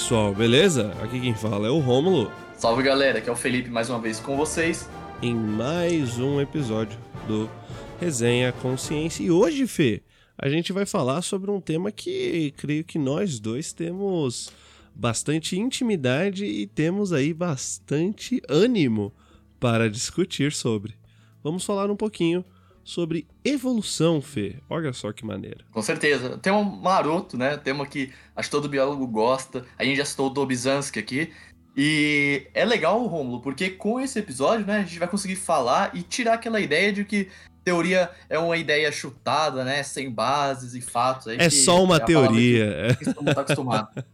pessoal, beleza? Aqui quem fala é o Rômulo. Salve galera, aqui é o Felipe mais uma vez com vocês. Em mais um episódio do Resenha Consciência. E hoje, Fê, a gente vai falar sobre um tema que creio que nós dois temos bastante intimidade e temos aí bastante ânimo para discutir sobre. Vamos falar um pouquinho sobre evolução, Fê. Olha só que maneira. Com certeza. Tema maroto, né? Tema que acho que todo biólogo gosta. A gente já citou o Dobzhansky aqui. E é legal, Romulo, porque com esse episódio, né, a gente vai conseguir falar e tirar aquela ideia de que teoria é uma ideia chutada, né, sem bases e fatos. É só uma é teoria. Que, que tá acostumado.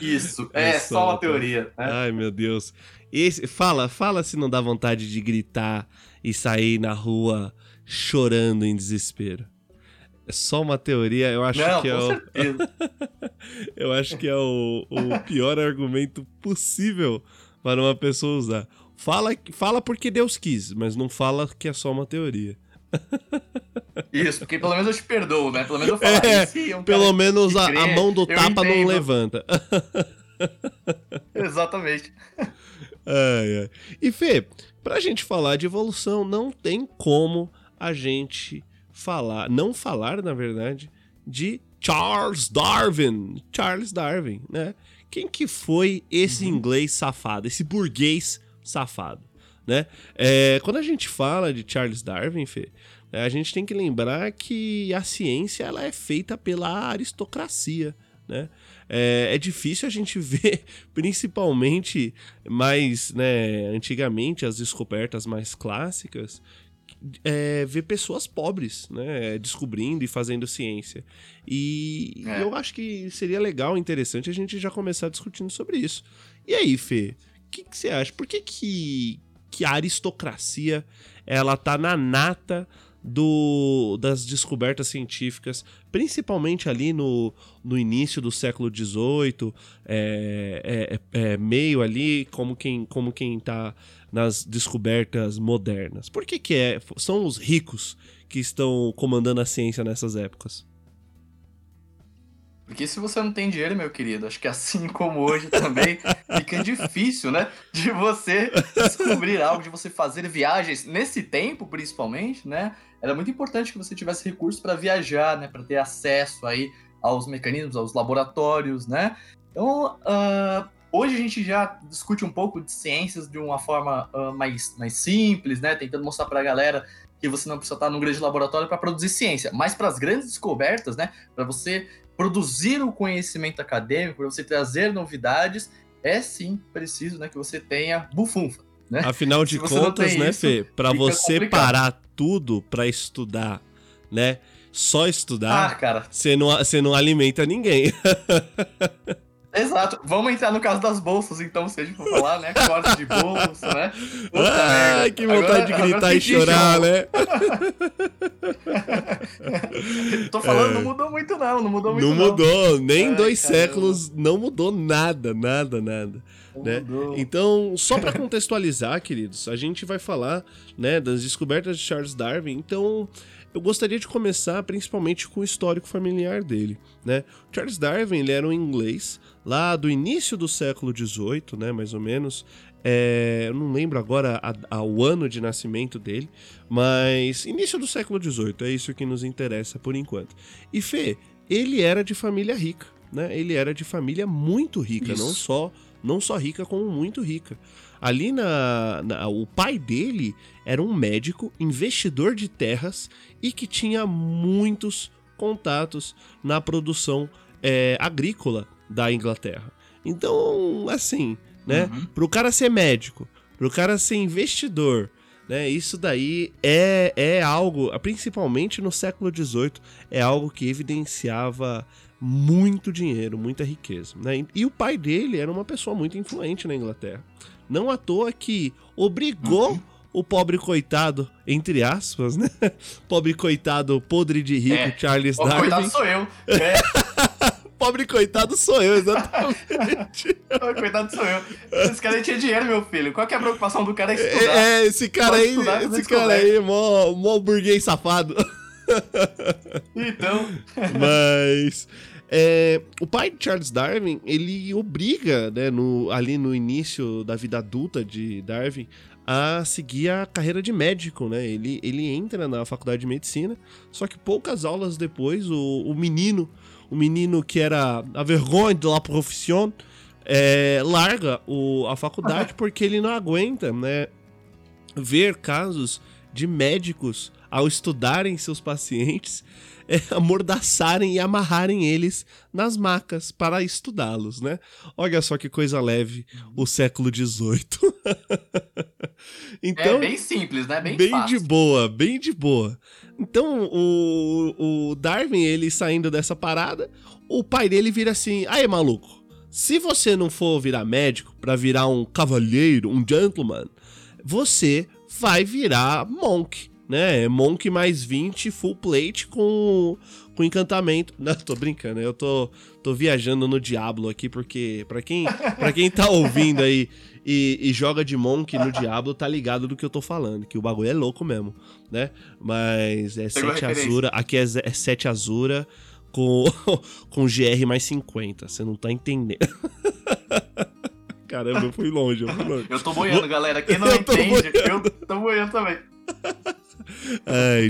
Isso, é, é só, só uma teoria. Né? Ai, meu Deus. Esse, fala, fala se não dá vontade de gritar e sair na rua chorando em desespero. É só uma teoria, eu acho Não, que é o. eu acho que é o, o pior argumento possível para uma pessoa usar. Fala, fala porque Deus quis, mas não fala que é só uma teoria. Isso, porque pelo menos eu te perdoo, né? Pelo menos eu falo é, assim, um Pelo menos a, a, mão do tapa entendo. não levanta. Exatamente. Ai, ai. E Fê, pra gente falar de evolução, não tem como a gente falar, não falar, na verdade, de Charles Darwin. Charles Darwin, né? Quem que foi esse uhum. inglês safado, esse burguês safado, né? É, quando a gente fala de Charles Darwin, Fê, a gente tem que lembrar que a ciência ela é feita pela aristocracia, né? É, é, difícil a gente ver, principalmente mais, né, antigamente, as descobertas mais clássicas, é, ver pessoas pobres, né, descobrindo e fazendo ciência. E é. eu acho que seria legal, interessante a gente já começar discutindo sobre isso. E aí, Fê, o que, que, você acha? Por que, que, que a aristocracia ela tá na nata do, das descobertas científicas, principalmente ali no, no início do século XVIII, é, é, é, meio ali, como quem, como quem tá nas descobertas modernas? Por que, que é, são os ricos que estão comandando a ciência nessas épocas? Porque se você não tem dinheiro, meu querido, acho que assim como hoje também fica difícil, né? De você descobrir algo, de você fazer viagens nesse tempo, principalmente, né? Era muito importante que você tivesse recursos para viajar, né? Para ter acesso aí aos mecanismos, aos laboratórios, né? Então, uh, Hoje a gente já discute um pouco de ciências de uma forma uh, mais, mais simples, né? Tentando mostrar para a galera que você não precisa estar num grande laboratório para produzir ciência, mas para as grandes descobertas, né? Para você produzir o conhecimento acadêmico, para você trazer novidades, é sim preciso, né, que você tenha bufunfa. Né? Afinal de contas, né, isso, Fê, para você complicado. parar tudo para estudar, né? Só estudar, ah, você não, você não alimenta ninguém. Exato. Vamos entrar no caso das bolsas, então, se a gente for falar, né? Corte de bolsa, né? Puta Ai, que vontade agora, de gritar e chorar, né? Tô falando, é. não mudou muito, não. Não mudou muito, não. Não mudou. Nem Ai, dois caramba. séculos não mudou nada, nada, nada. Né? Então, só para contextualizar, queridos, a gente vai falar né, das descobertas de Charles Darwin. Então, eu gostaria de começar principalmente com o histórico familiar dele. Né? Charles Darwin ele era um inglês lá do início do século XVIII, né, mais ou menos. É, eu não lembro agora a, a, o ano de nascimento dele, mas início do século XVIII, é isso que nos interessa por enquanto. E Fê, ele era de família rica, né? Ele era de família muito rica, isso. não só não só rica como muito rica. Ali na, na, o pai dele era um médico, investidor de terras e que tinha muitos contatos na produção é, agrícola da Inglaterra. Então, assim, né? Uhum. Para o cara ser médico, para o cara ser investidor, né? Isso daí é, é algo, principalmente no século XVIII, é algo que evidenciava muito dinheiro, muita riqueza. Né? E o pai dele era uma pessoa muito influente na Inglaterra. Não à toa que obrigou uhum. o pobre coitado, entre aspas, né? Pobre coitado podre de rico, é. Charles o Darwin. Coitado sou eu. É. pobre coitado sou eu, exatamente. pobre coitado sou eu. Esse cara aí tinha dinheiro, meu filho. Qual que é a preocupação do cara é estudar? É, esse cara Pode aí, estudar, esse cara aí, mó, mó burguês safado. Então. Mas. É, o pai de Charles Darwin, ele obriga, né, no, ali no início da vida adulta de Darwin, a seguir a carreira de médico, né? Ele, ele entra na faculdade de medicina, só que poucas aulas depois, o, o menino, o menino que era a vergonha de la profissão, é, larga o, a faculdade porque ele não aguenta, né? Ver casos de médicos ao estudarem seus pacientes é, amordaçarem e amarrarem eles nas macas para estudá-los, né? Olha só que coisa leve o século XVIII. então, é bem simples, né? Bem, bem de boa, bem de boa. Então, o, o Darwin, ele saindo dessa parada, o pai dele vira assim: aí, maluco, se você não for virar médico para virar um cavalheiro, um gentleman, você vai virar monk né? Monk mais 20 full plate com, com encantamento. Não, tô brincando, eu tô, tô viajando no Diablo aqui, porque para quem, pra quem tá ouvindo aí e, e, joga de Monk no Diablo, tá ligado do que eu tô falando, que o bagulho é louco mesmo, né? Mas é 7 Azura, aqui é, é 7 Azura com, com GR mais 50, você não tá entendendo. Caramba, eu fui longe, eu fui longe. Eu tô boiando, galera. Quem não eu entende, eu tô boiando também.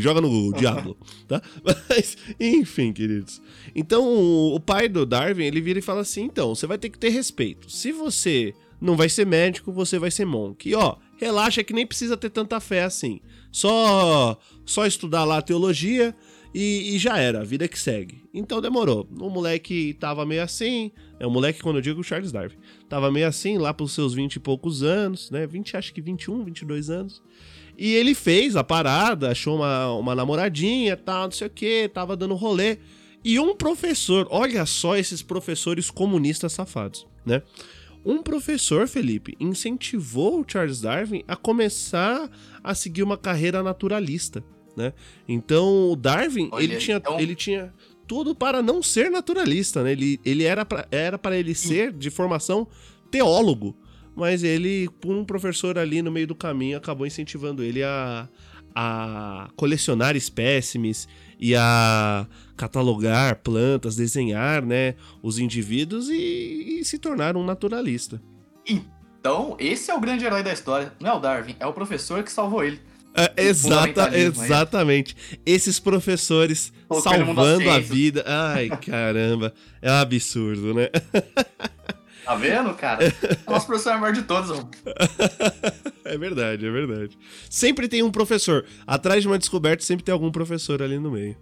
Joga no Diablo, tá? Mas, enfim, queridos. Então, o pai do Darwin, ele vira e fala assim: então, você vai ter que ter respeito. Se você não vai ser médico, você vai ser monk. E ó, relaxa que nem precisa ter tanta fé assim. Só, só estudar lá a teologia e, e, já era, a vida que segue. Então demorou. O moleque tava meio assim. É o moleque, quando eu digo Charles Darwin, tava meio assim lá pros seus 20 e poucos anos, né? 20, acho que 21, 22 anos. E ele fez a parada, achou uma, uma namoradinha, tal, não sei o que, tava dando rolê. E um professor, olha só esses professores comunistas safados, né? Um professor, Felipe, incentivou o Charles Darwin a começar a seguir uma carreira naturalista, né? Então, o Darwin, olha, ele, tinha, então... ele tinha tudo para não ser naturalista, né? Ele, ele era para era ele ser, de formação, teólogo mas ele, por um professor ali no meio do caminho, acabou incentivando ele a, a colecionar espécimes e a catalogar plantas, desenhar, né, os indivíduos e, e, se tornar um naturalista. Então, esse é o grande herói da história. Não é o Darwin, é o professor que salvou ele. É, exata, exatamente. Esses professores salvando a vida. Ai, caramba. É um absurdo, né? Tá vendo, cara? Nosso professor é maior de todos, mano. É verdade, é verdade. Sempre tem um professor. Atrás de uma descoberta, sempre tem algum professor ali no meio.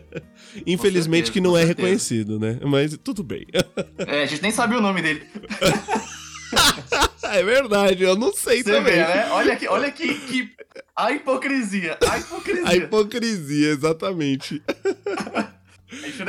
Infelizmente certeza, que não é certeza. reconhecido, né? Mas tudo bem. É, a gente nem sabe o nome dele. é verdade, eu não sei Você também. Vê, né? Olha aqui, olha que, que... A hipocrisia, a hipocrisia. A hipocrisia, exatamente.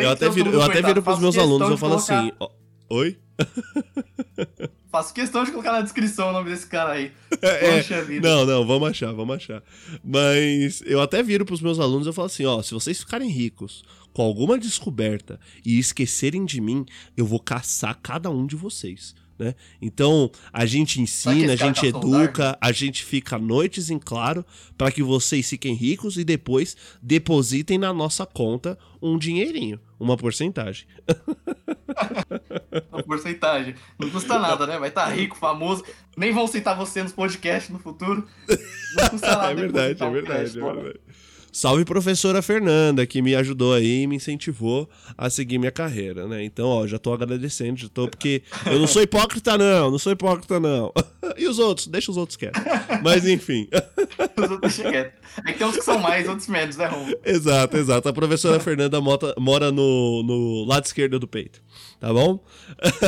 eu até viro, eu até viro pros meus alunos, eu falo assim... Ó, Oi? Faço questão de colocar na descrição o nome desse cara aí. É, Poxa vida. Não, não, vamos achar, vamos achar. Mas eu até viro pros meus alunos e falo assim: ó, se vocês ficarem ricos com alguma descoberta e esquecerem de mim, eu vou caçar cada um de vocês. Né? Então, a gente ensina, a gente educa, a gente fica noites em claro para que vocês fiquem ricos e depois depositem na nossa conta um dinheirinho, uma porcentagem. porcentagem. Não custa nada, né? Vai estar tá rico, famoso. Nem vão citar você nos podcasts no futuro. Não custa nada. É verdade, é verdade, é verdade. Salve professora Fernanda, que me ajudou aí e me incentivou a seguir minha carreira, né? Então, ó, já tô agradecendo, já tô, porque eu não sou hipócrita, não, não sou hipócrita, não. E os outros? Deixa os outros quietos. Mas enfim. os outros deixa quieto. É que tem uns que são mais, outros menos, né, Rom? Exato, exato. A professora Fernanda mota, mora no, no lado esquerdo do peito, tá bom?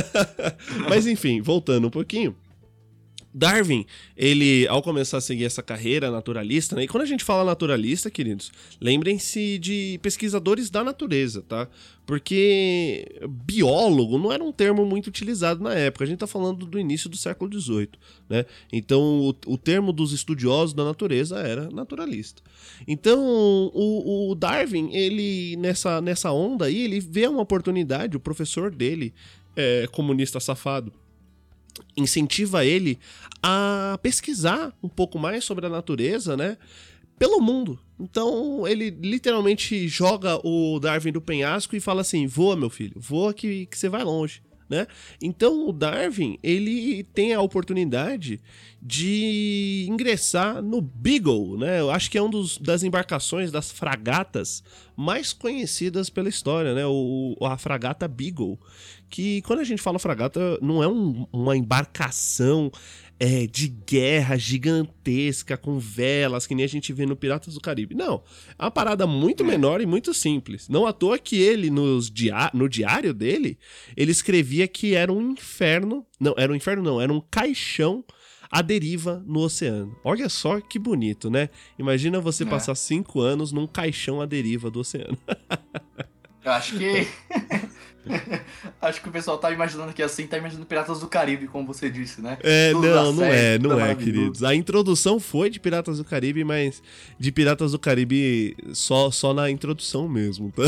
Mas enfim, voltando um pouquinho. Darwin, ele, ao começar a seguir essa carreira naturalista, né? E quando a gente fala naturalista, queridos, lembrem-se de pesquisadores da natureza, tá? Porque biólogo não era um termo muito utilizado na época. A gente tá falando do início do século XVIII, né? Então, o, o termo dos estudiosos da natureza era naturalista. Então, o, o Darwin, ele, nessa, nessa onda aí, ele vê uma oportunidade, o professor dele, é, comunista safado, incentiva ele a pesquisar um pouco mais sobre a natureza, né? pelo mundo. Então ele literalmente joga o Darwin do penhasco e fala assim: voa, meu filho, voa que, que você vai longe. Né? Então o Darwin ele tem a oportunidade de ingressar no Beagle, né? Eu acho que é um dos, das embarcações das fragatas mais conhecidas pela história, né? O, a fragata Beagle, que quando a gente fala fragata não é um, uma embarcação é, de guerra gigantesca, com velas, que nem a gente vê no Piratas do Caribe. Não. É uma parada muito menor e muito simples. Não à toa que ele, nos dia no diário dele, ele escrevia que era um inferno. Não, era um inferno, não, era um caixão à deriva no oceano. Olha só que bonito, né? Imagina você é. passar cinco anos num caixão à deriva do oceano. Eu acho que. Acho que o pessoal tá imaginando que assim, tá imaginando Piratas do Caribe, como você disse, né? É, tudo não, não é, não é, queridos. A introdução foi de Piratas do Caribe, mas de Piratas do Caribe só, só na introdução mesmo, tá?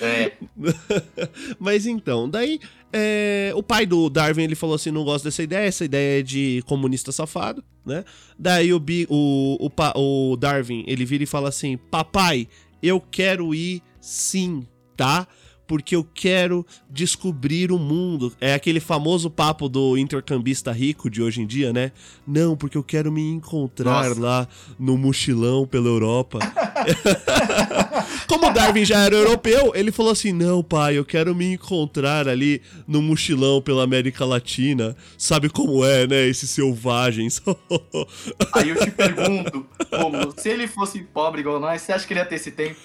É. mas então, daí é, o pai do Darwin ele falou assim: não gosto dessa ideia, essa ideia é de comunista safado, né? Daí o, o, o, o Darwin ele vira e fala assim: papai, eu quero ir sim tá? Porque eu quero descobrir o mundo. É aquele famoso papo do intercambista rico de hoje em dia, né? Não, porque eu quero me encontrar Nossa. lá no mochilão pela Europa. Como Darwin já era europeu, ele falou assim: Não, pai, eu quero me encontrar ali no mochilão pela América Latina. Sabe como é, né? Esses selvagens. Aí eu te pergunto, como, se ele fosse pobre igual nós, você acha que ele ia ter esse tempo?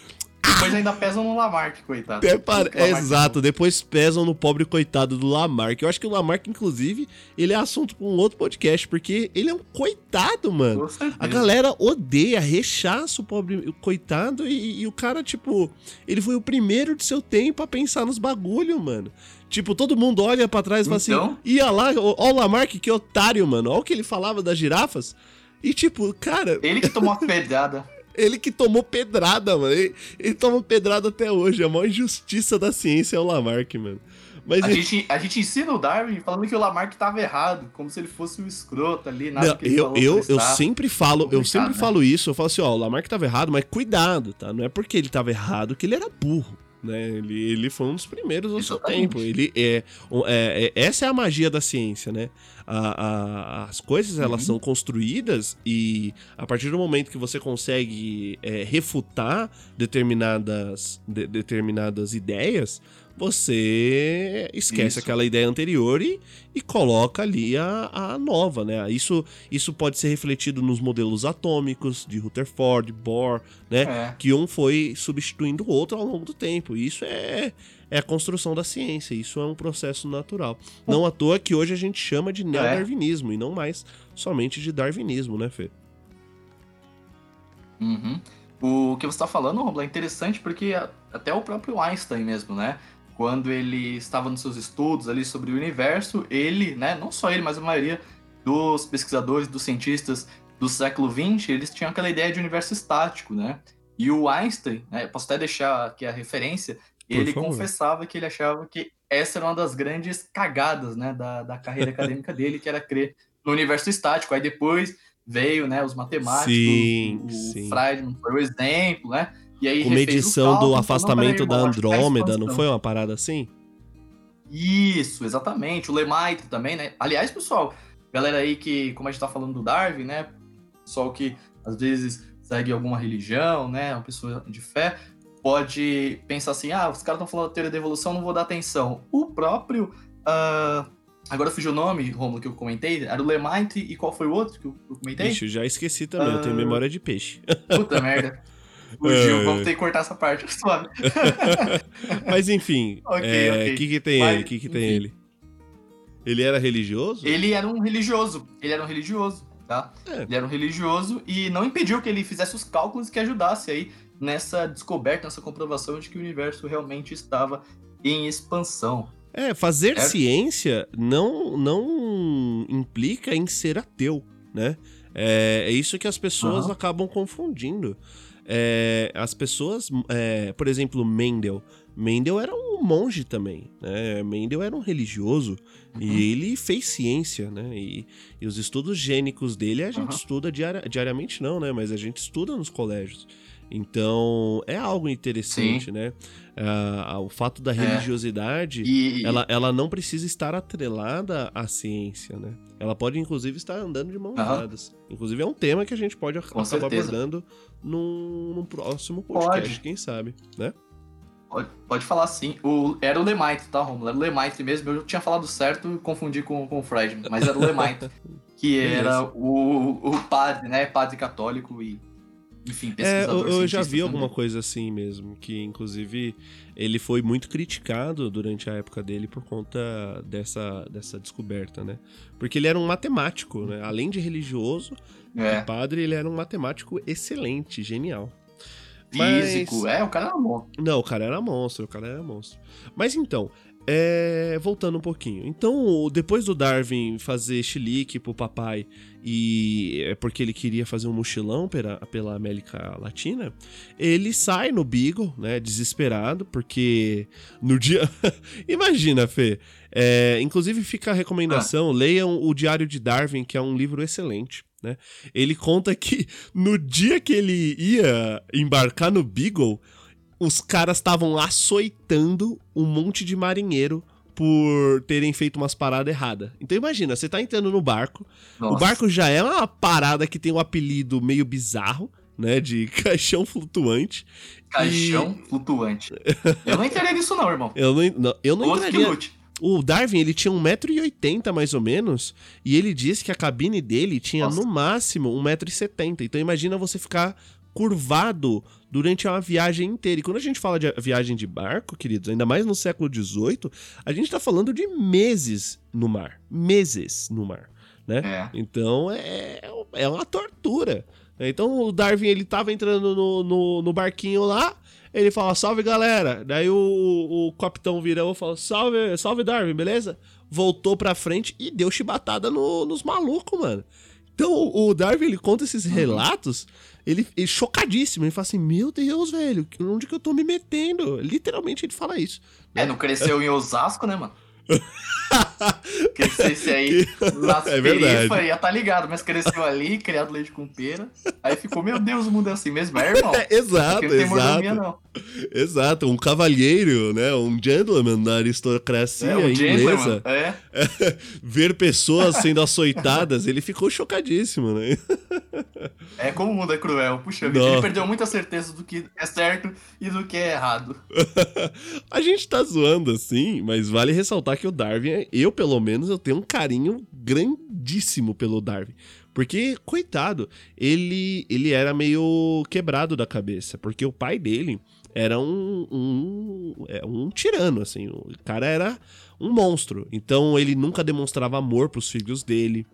Depois ainda pesam no Lamarck, coitado. É, para... é exato, depois pesam no pobre coitado do Lamarck. Eu acho que o Lamarck, inclusive, ele é assunto para um outro podcast, porque ele é um coitado, mano. A galera odeia, rechaça o pobre coitado e, e, o cara, tipo, ele foi o primeiro de seu tempo a pensar nos bagulho, mano. Tipo, todo mundo olha para trás e fala assim, então... assim: ia lá, ó o Lamarck, que otário, mano. Olha o que ele falava das girafas. E tipo, cara. Ele que tomou a pedrada. Ele que tomou pedrada, mano. Ele, ele toma pedrada até hoje. A maior injustiça da ciência é o Lamarck, mano. Mas a, ele... gente, a gente ensina o Darwin falando que o Lamarck estava errado, como se ele fosse um escroto ali, nada Não, que ele eu, eu, eu sempre falo, eu sempre né? falo isso, eu falo assim, ó, o Lamarck estava errado, mas cuidado, tá? Não é porque ele estava errado que ele era burro. Né? Ele, ele foi um dos primeiros ao seu tempo. Ele é, é, é, essa é a magia da ciência, né? A, a, as coisas elas uhum. são construídas e a partir do momento que você consegue é, refutar determinadas, de, determinadas ideias, você esquece isso. aquela ideia anterior e, e coloca ali a, a nova, né? Isso, isso pode ser refletido nos modelos atômicos de Rutherford, Bohr, né? É. Que um foi substituindo o outro ao longo do tempo. Isso é, é a construção da ciência, isso é um processo natural. Não à toa que hoje a gente chama de neodarwinismo é. e não mais somente de darwinismo, né, Fê? Uhum. O que você está falando, Romulo, é interessante porque até o próprio Einstein mesmo, né? quando ele estava nos seus estudos ali sobre o universo, ele, né, não só ele, mas a maioria dos pesquisadores, dos cientistas do século XX, eles tinham aquela ideia de universo estático, né? E o Einstein, né, posso até deixar aqui a referência, ele confessava que ele achava que essa era uma das grandes cagadas, né, da, da carreira acadêmica dele, que era crer no universo estático. Aí depois veio, né, os matemáticos, sim, o, sim. Friedman foi o exemplo, né? E aí medição cálculo, do afastamento da Andrômeda, não foi uma parada assim? Isso, exatamente. O Lemaitre também, né? Aliás, pessoal, galera aí que, como a gente tá falando do Darwin, né? Pessoal que às vezes segue alguma religião, né? Uma pessoa de fé, pode pensar assim: ah, os caras estão falando da teoria da evolução, não vou dar atenção. O próprio. Uh, agora fugiu o nome, Romulo, que eu comentei. Era o Lemaitre e qual foi o outro que eu, comentei? Ixi, eu já esqueci também, uh, eu tenho ah, memória de peixe. Puta merda. Fugiu, é... vamos ter que cortar essa parte. Mas enfim, o okay, é, okay. que, que tem Mas, ele? que, que tem ele? Ele era religioso? Ele era um religioso. Ele era um religioso, tá? É. Ele era um religioso e não impediu que ele fizesse os cálculos que ajudasse aí nessa descoberta, nessa comprovação de que o universo realmente estava em expansão. É, fazer é. ciência não, não implica em ser ateu, né? É, é isso que as pessoas uhum. acabam confundindo. É, as pessoas, é, por exemplo, Mendel. Mendel era um monge também, né? Mendel era um religioso uhum. e ele fez ciência, né? E, e, os estudos gênicos dele a gente uhum. estuda diari diariamente, não, né? Mas a gente estuda nos colégios. Então, é algo interessante, Sim. né? Uh, o fato da é. religiosidade, e... ela, ela não precisa estar atrelada à ciência, né? Ela pode, inclusive, estar andando de mãos dadas. Inclusive, é um tema que a gente pode Com acabar certeza. abordando num, num próximo podcast, pode. quem sabe, né? Pode, pode falar sim. O, era o Lemaitre, tá, Romulo? Era o Lemaitre mesmo. Eu tinha falado certo e confundi com, com o Fred, mas era o Lemaitre. que era o, o padre, né? Padre católico e enfim, é, eu, eu já vi também. alguma coisa assim mesmo, que inclusive ele foi muito criticado durante a época dele por conta dessa, dessa descoberta, né? Porque ele era um matemático, né? Além de religioso, é. padre, ele era um matemático excelente, genial. Físico, Mas... é, o cara era monstro. Não, o cara era monstro, o cara era monstro. Mas então, é, voltando um pouquinho. Então, depois do Darwin fazer chilique pro papai e é porque ele queria fazer um mochilão pela, pela América Latina, ele sai no Beagle, né, desesperado, porque no dia... Imagina, Fê, é, inclusive fica a recomendação, ah. leiam o Diário de Darwin, que é um livro excelente. Né? Ele conta que no dia que ele ia embarcar no Beagle, os caras estavam açoitando um monte de marinheiro por terem feito umas paradas erradas. Então imagina, você tá entrando no barco, Nossa. o barco já é uma parada que tem um apelido meio bizarro, né, de caixão flutuante. Caixão e... flutuante. Eu não entraria nisso não, irmão. Eu não, não eu não entraria. O Darwin, ele tinha 1,80m mais ou menos, e ele disse que a cabine dele tinha Nossa. no máximo 1,70m. Então imagina você ficar curvado durante uma viagem inteira. E quando a gente fala de viagem de barco, queridos, ainda mais no século XVIII, a gente está falando de meses no mar. Meses no mar, né? É. Então é, é uma tortura. Então o Darwin, ele tava entrando no, no, no barquinho lá, ele fala, salve galera. Daí o, o capitão virou e falou, salve, salve Darwin, beleza? Voltou pra frente e deu chibatada no, nos malucos, mano. Então o Darwin, ele conta esses relatos ele, ele chocadíssimo, ele fala assim: Meu Deus, velho, onde que eu tô me metendo? Literalmente ele fala isso. Né? É, não cresceu em Osasco, né, mano? Crescesse aí nas é periferias, tá ligado, mas cresceu ali, criado leite com pera. Aí ficou, meu Deus, o mundo é assim mesmo, é, irmão? É, exato, exato. Não. Exato, um cavalheiro, né? Um gentleman da aristocracia é, um inglesa. É. Ver pessoas sendo açoitadas, ele ficou chocadíssimo, né? É como o mundo é cruel. Puxa vida, ele perdeu muita certeza do que é certo e do que é errado. A gente tá zoando assim, mas vale ressaltar que o Darwin, eu pelo menos, eu tenho um carinho grandíssimo pelo Darwin. Porque, coitado, ele, ele era meio quebrado da cabeça. Porque o pai dele era um, um, é, um tirano, assim. O cara era um monstro. Então ele nunca demonstrava amor pros filhos dele.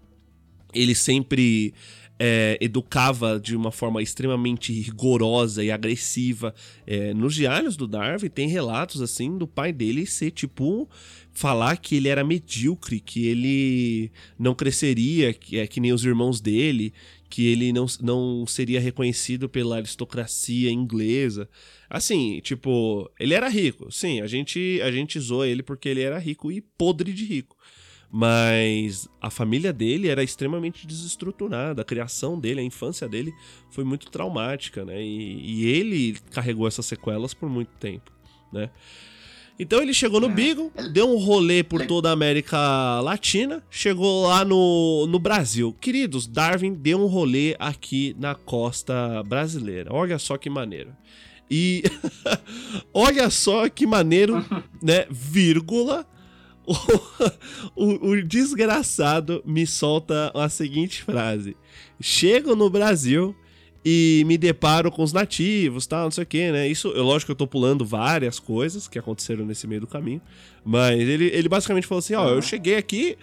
Ele sempre é, educava de uma forma extremamente rigorosa e agressiva. É, nos diários do Darwin tem relatos assim do pai dele ser tipo falar que ele era medíocre, que ele não cresceria, que é que nem os irmãos dele, que ele não, não seria reconhecido pela aristocracia inglesa. Assim, tipo, ele era rico. Sim, a gente a gente zoa ele porque ele era rico e podre de rico. Mas a família dele era extremamente desestruturada, a criação dele, a infância dele foi muito traumática, né? E, e ele carregou essas sequelas por muito tempo, né? Então ele chegou no é. Beagle, deu um rolê por toda a América Latina, chegou lá no, no Brasil. Queridos, Darwin deu um rolê aqui na costa brasileira. Olha só que maneiro. E olha só que maneiro, né? Vírgula o, o, desgraçado me solta a seguinte frase: Chego no Brasil e me deparo com os nativos, tal, não sei o que, né? Isso, eu, lógico que eu tô pulando várias coisas que aconteceram nesse meio do caminho, mas ele, ele basicamente falou assim: Ó, eu cheguei aqui,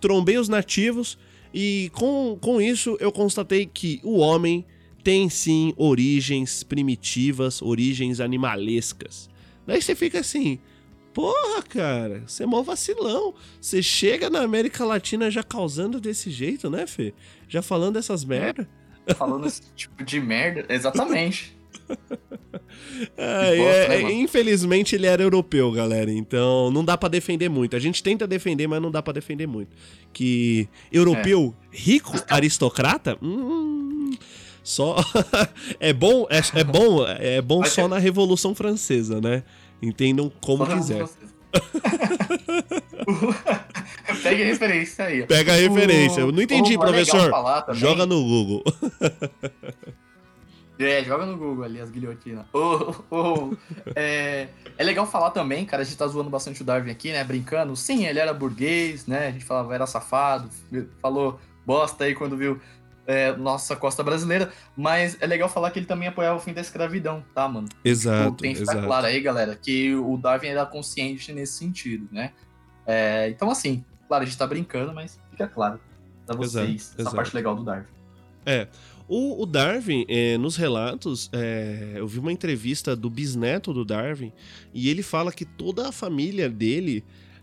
trombei os nativos e com, com isso eu constatei que o homem tem sim origens primitivas, origens animalescas. Daí você fica assim, Porra, cara, você é mó vacilão. Você chega na América Latina já causando desse jeito, né, Fê? Já falando essas merda. Falando esse tipo de merda, exatamente. É, é, né, infelizmente ele era europeu, galera. Então não dá para defender muito. A gente tenta defender, mas não dá para defender muito. Que europeu é. rico, aristocrata, hum, só é bom, é, é bom, é bom só na Revolução Francesa, né? Entendam como só quiser. Pega a referência aí. Pega a referência. Eu não entendi, professor. Joga no Google. É, joga no Google ali as guilhotinas. Oh, oh, é, é legal falar também, cara, a gente tá zoando bastante o Darwin aqui, né? Brincando. Sim, ele era burguês, né? A gente falava era safado, falou bosta aí quando viu é, nossa costa brasileira, mas é legal falar que ele também apoiava o fim da escravidão, tá, mano? Exato. Tipo, tem que ficar claro aí, galera, que o Darwin era consciente nesse sentido, né? É, então, assim, claro, a gente tá brincando, mas fica claro pra vocês exato, essa exato. parte legal do Darwin. É. O, o Darwin, é, nos relatos, é, eu vi uma entrevista do bisneto do Darwin e ele fala que toda a família dele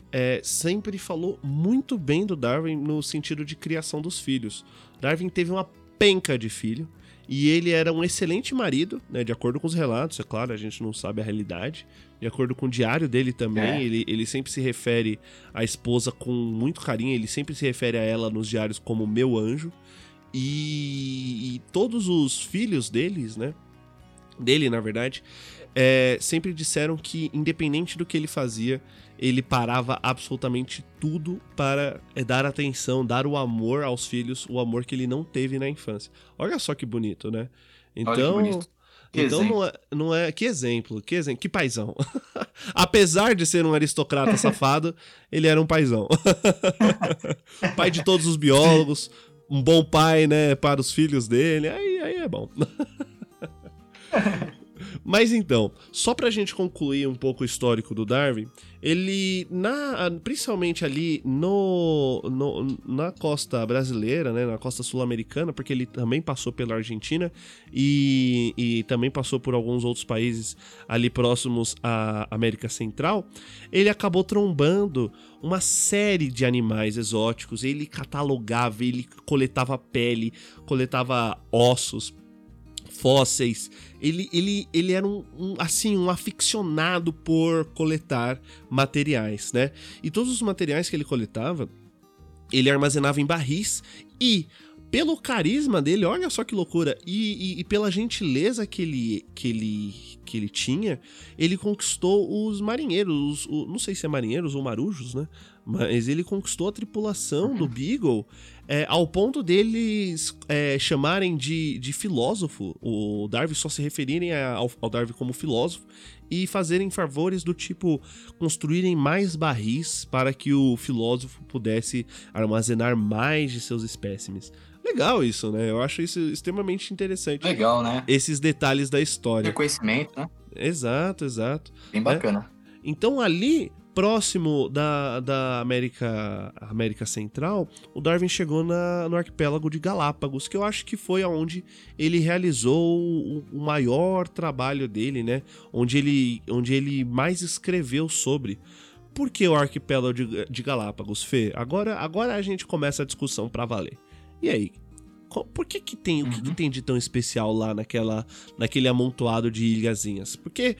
é, sempre falou muito bem do Darwin no sentido de criação dos filhos. Darwin teve uma penca de filho e ele era um excelente marido, né, de acordo com os relatos, é claro, a gente não sabe a realidade. De acordo com o diário dele também, é. ele, ele sempre se refere à esposa com muito carinho, ele sempre se refere a ela nos diários como meu anjo. E, e todos os filhos deles, né? Dele, na verdade, é, sempre disseram que, independente do que ele fazia, ele parava absolutamente tudo para é, dar atenção, dar o amor aos filhos, o amor que ele não teve na infância. Olha só que bonito, né? Então, então não é, não é. Que exemplo, que exemplo, que paizão. Apesar de ser um aristocrata safado, ele era um paizão. pai de todos os biólogos, um bom pai, né, para os filhos dele, aí, aí é bom. Mas então, só pra gente concluir um pouco o histórico do Darwin, ele, na, principalmente ali no, no, na costa brasileira, né, na costa sul-americana, porque ele também passou pela Argentina e, e também passou por alguns outros países ali próximos à América Central, ele acabou trombando uma série de animais exóticos. Ele catalogava, ele coletava pele, coletava ossos, fósseis. Ele, ele, ele era um, um, assim um aficionado por coletar materiais, né? E todos os materiais que ele coletava, ele armazenava em barris e pelo carisma dele, olha só que loucura, e, e, e, pela gentileza que ele, que, ele, que ele tinha, ele conquistou os marinheiros, os, não sei se é marinheiros ou marujos, né? Mas ele conquistou a tripulação do Beagle é, ao ponto deles é, chamarem de, de filósofo, o Darwin só se referirem ao, ao Darwin como filósofo e fazerem favores do tipo construírem mais barris para que o filósofo pudesse armazenar mais de seus espécimes. Legal isso, né? Eu acho isso extremamente interessante. Legal, né? Esses detalhes da história. Reconhecimento, né? Exato, exato. Bem bacana. É. Então ali próximo da, da América, América Central, o Darwin chegou na, no arquipélago de Galápagos, que eu acho que foi aonde ele realizou o, o maior trabalho dele, né? Onde ele, onde ele mais escreveu sobre. Por que o arquipélago de, de Galápagos, Fê? Agora, agora a gente começa a discussão para valer. E aí? Por que, que tem uhum. o que, que, uhum. tem de tão especial lá naquela, naquele amontoado de ilhazinhas? Porque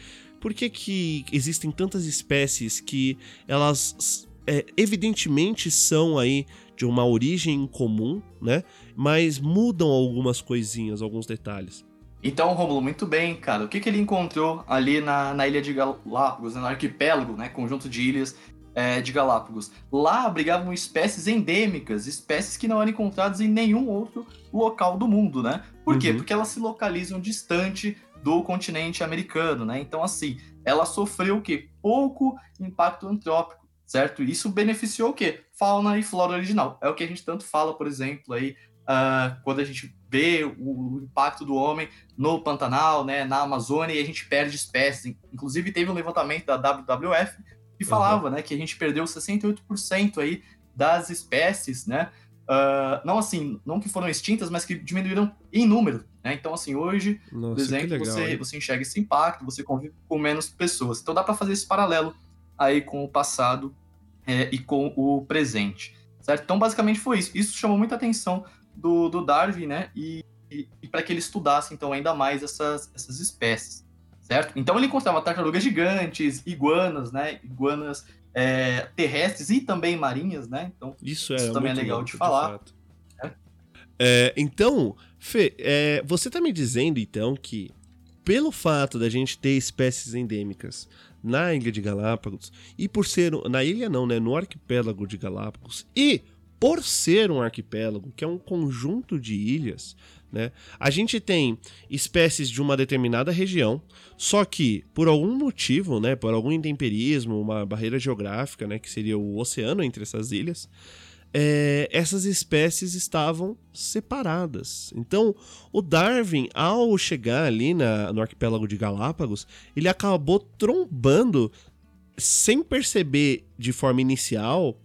por que, que existem tantas espécies que elas é, evidentemente são aí de uma origem comum, né? Mas mudam algumas coisinhas, alguns detalhes. Então, Romulo, muito bem, cara. O que, que ele encontrou ali na, na ilha de Galápagos, né? no arquipélago, né? Conjunto de ilhas é, de Galápagos. Lá abrigavam espécies endêmicas, espécies que não eram encontradas em nenhum outro local do mundo, né? Por uhum. quê? Porque elas se localizam distante do continente americano, né? Então, assim, ela sofreu o quê? Pouco impacto antrópico, certo? Isso beneficiou o quê? Fauna e flora original. É o que a gente tanto fala, por exemplo, aí, uh, quando a gente vê o, impacto do homem no Pantanal, né, na Amazônia, e a gente perde espécies. Inclusive, teve um levantamento da WWF que falava, uhum. né, que a gente perdeu 68% aí das espécies, né, Uh, não assim, não que foram extintas, mas que diminuíram em número. Né? Então, assim, hoje, Nossa, por exemplo, legal, você, você enxerga esse impacto, você convive com menos pessoas. Então dá para fazer esse paralelo aí com o passado é, e com o presente. Certo? Então, basicamente foi isso. Isso chamou muita atenção do, do Darwin, né? E, e, e para que ele estudasse, então, ainda mais essas, essas espécies. certo? Então ele encontrava tartarugas gigantes, iguanas, né? Iguanas é, terrestres e também marinhas, né? Então isso, é isso também é legal de falar. De. É, então, Fê, é, você tá me dizendo então que pelo fato da gente ter espécies endêmicas na ilha de Galápagos e por ser na ilha não, né, no arquipélago de Galápagos e por ser um arquipélago, que é um conjunto de ilhas, né? A gente tem espécies de uma determinada região, só que por algum motivo, né, por algum intemperismo, uma barreira geográfica, né, que seria o oceano entre essas ilhas, é, essas espécies estavam separadas. Então, o Darwin, ao chegar ali na, no arquipélago de Galápagos, ele acabou trombando, sem perceber de forma inicial,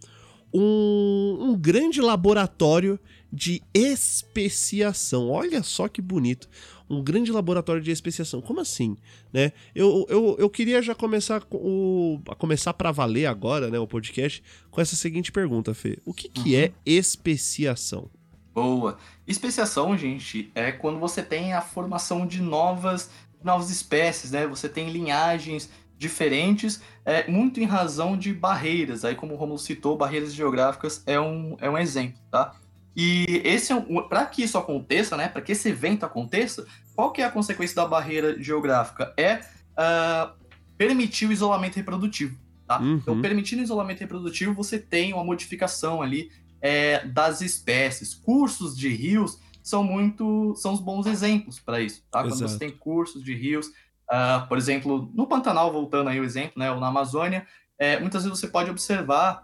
um, um grande laboratório de especiação. Olha só que bonito. Um grande laboratório de especiação. Como assim? Né? Eu, eu, eu queria já começar o, a começar para valer agora, né, o podcast, com essa seguinte pergunta, Fê. O que, que é uhum. é especiação? Boa. Especiação, gente, é quando você tem a formação de novas, novas espécies, né? Você tem linhagens diferentes, é, muito em razão de barreiras. Aí, como o Romulo citou, barreiras geográficas é um, é um exemplo, tá? E esse é um, para que isso aconteça, né? Para que esse evento aconteça, qual que é a consequência da barreira geográfica? É uh, permitir o isolamento reprodutivo. Tá? Uhum. Então, permitindo o isolamento reprodutivo, você tem uma modificação ali é, das espécies. Cursos de rios são muito são os bons exemplos para isso. Tá? Quando você tem cursos de rios, uh, por exemplo, no Pantanal, voltando aí o exemplo, né, ou na Amazônia, é, muitas vezes você pode observar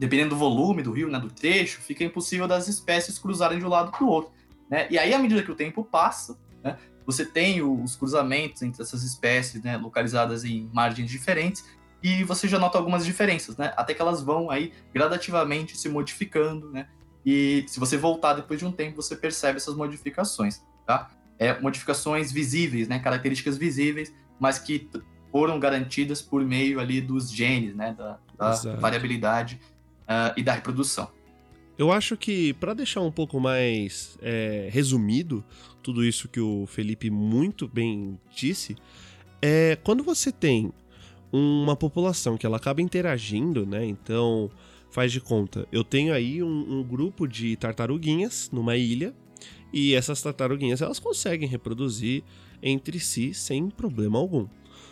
dependendo do volume do rio, né, do trecho, fica impossível das espécies cruzarem de um lado para o outro. Né? E aí, à medida que o tempo passa, né, você tem os cruzamentos entre essas espécies né, localizadas em margens diferentes e você já nota algumas diferenças, né? Até que elas vão aí gradativamente se modificando, né? E se você voltar depois de um tempo, você percebe essas modificações, tá? É, modificações visíveis, né? Características visíveis, mas que foram garantidas por meio ali dos genes, né? Da, da variabilidade uh, e da reprodução. Eu acho que, para deixar um pouco mais é, resumido tudo isso que o Felipe muito bem disse, é quando você tem uma população que ela acaba interagindo, né? Então, faz de conta, eu tenho aí um, um grupo de tartaruguinhas numa ilha e essas tartaruguinhas elas conseguem reproduzir entre si sem problema algum.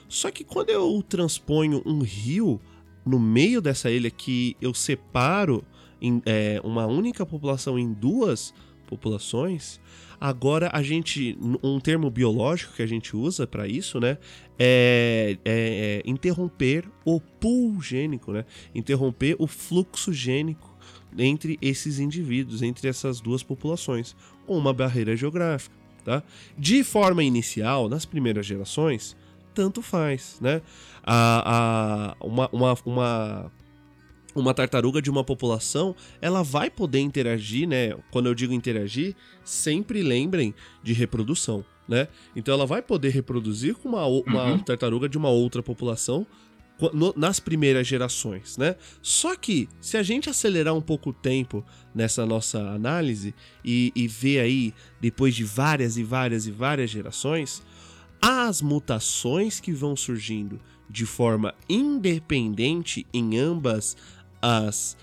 Só que quando eu transponho um rio no meio dessa ilha que eu separo em, é, uma única população em duas populações, agora a gente, um termo biológico que a gente usa para isso, né, é, é, é, interromper o pool gênico, né, interromper o fluxo gênico entre esses indivíduos, entre essas duas populações, com uma barreira geográfica, tá? De forma inicial, nas primeiras gerações, tanto faz, né? A, a, uma, uma, uma, uma tartaruga de uma população, ela vai poder interagir, né? Quando eu digo interagir, sempre lembrem de reprodução, né? Então ela vai poder reproduzir com uma, uma uhum. tartaruga de uma outra população no, nas primeiras gerações, né? Só que se a gente acelerar um pouco o tempo nessa nossa análise e, e ver aí depois de várias e várias e várias gerações, as mutações que vão surgindo de forma independente em ambas as,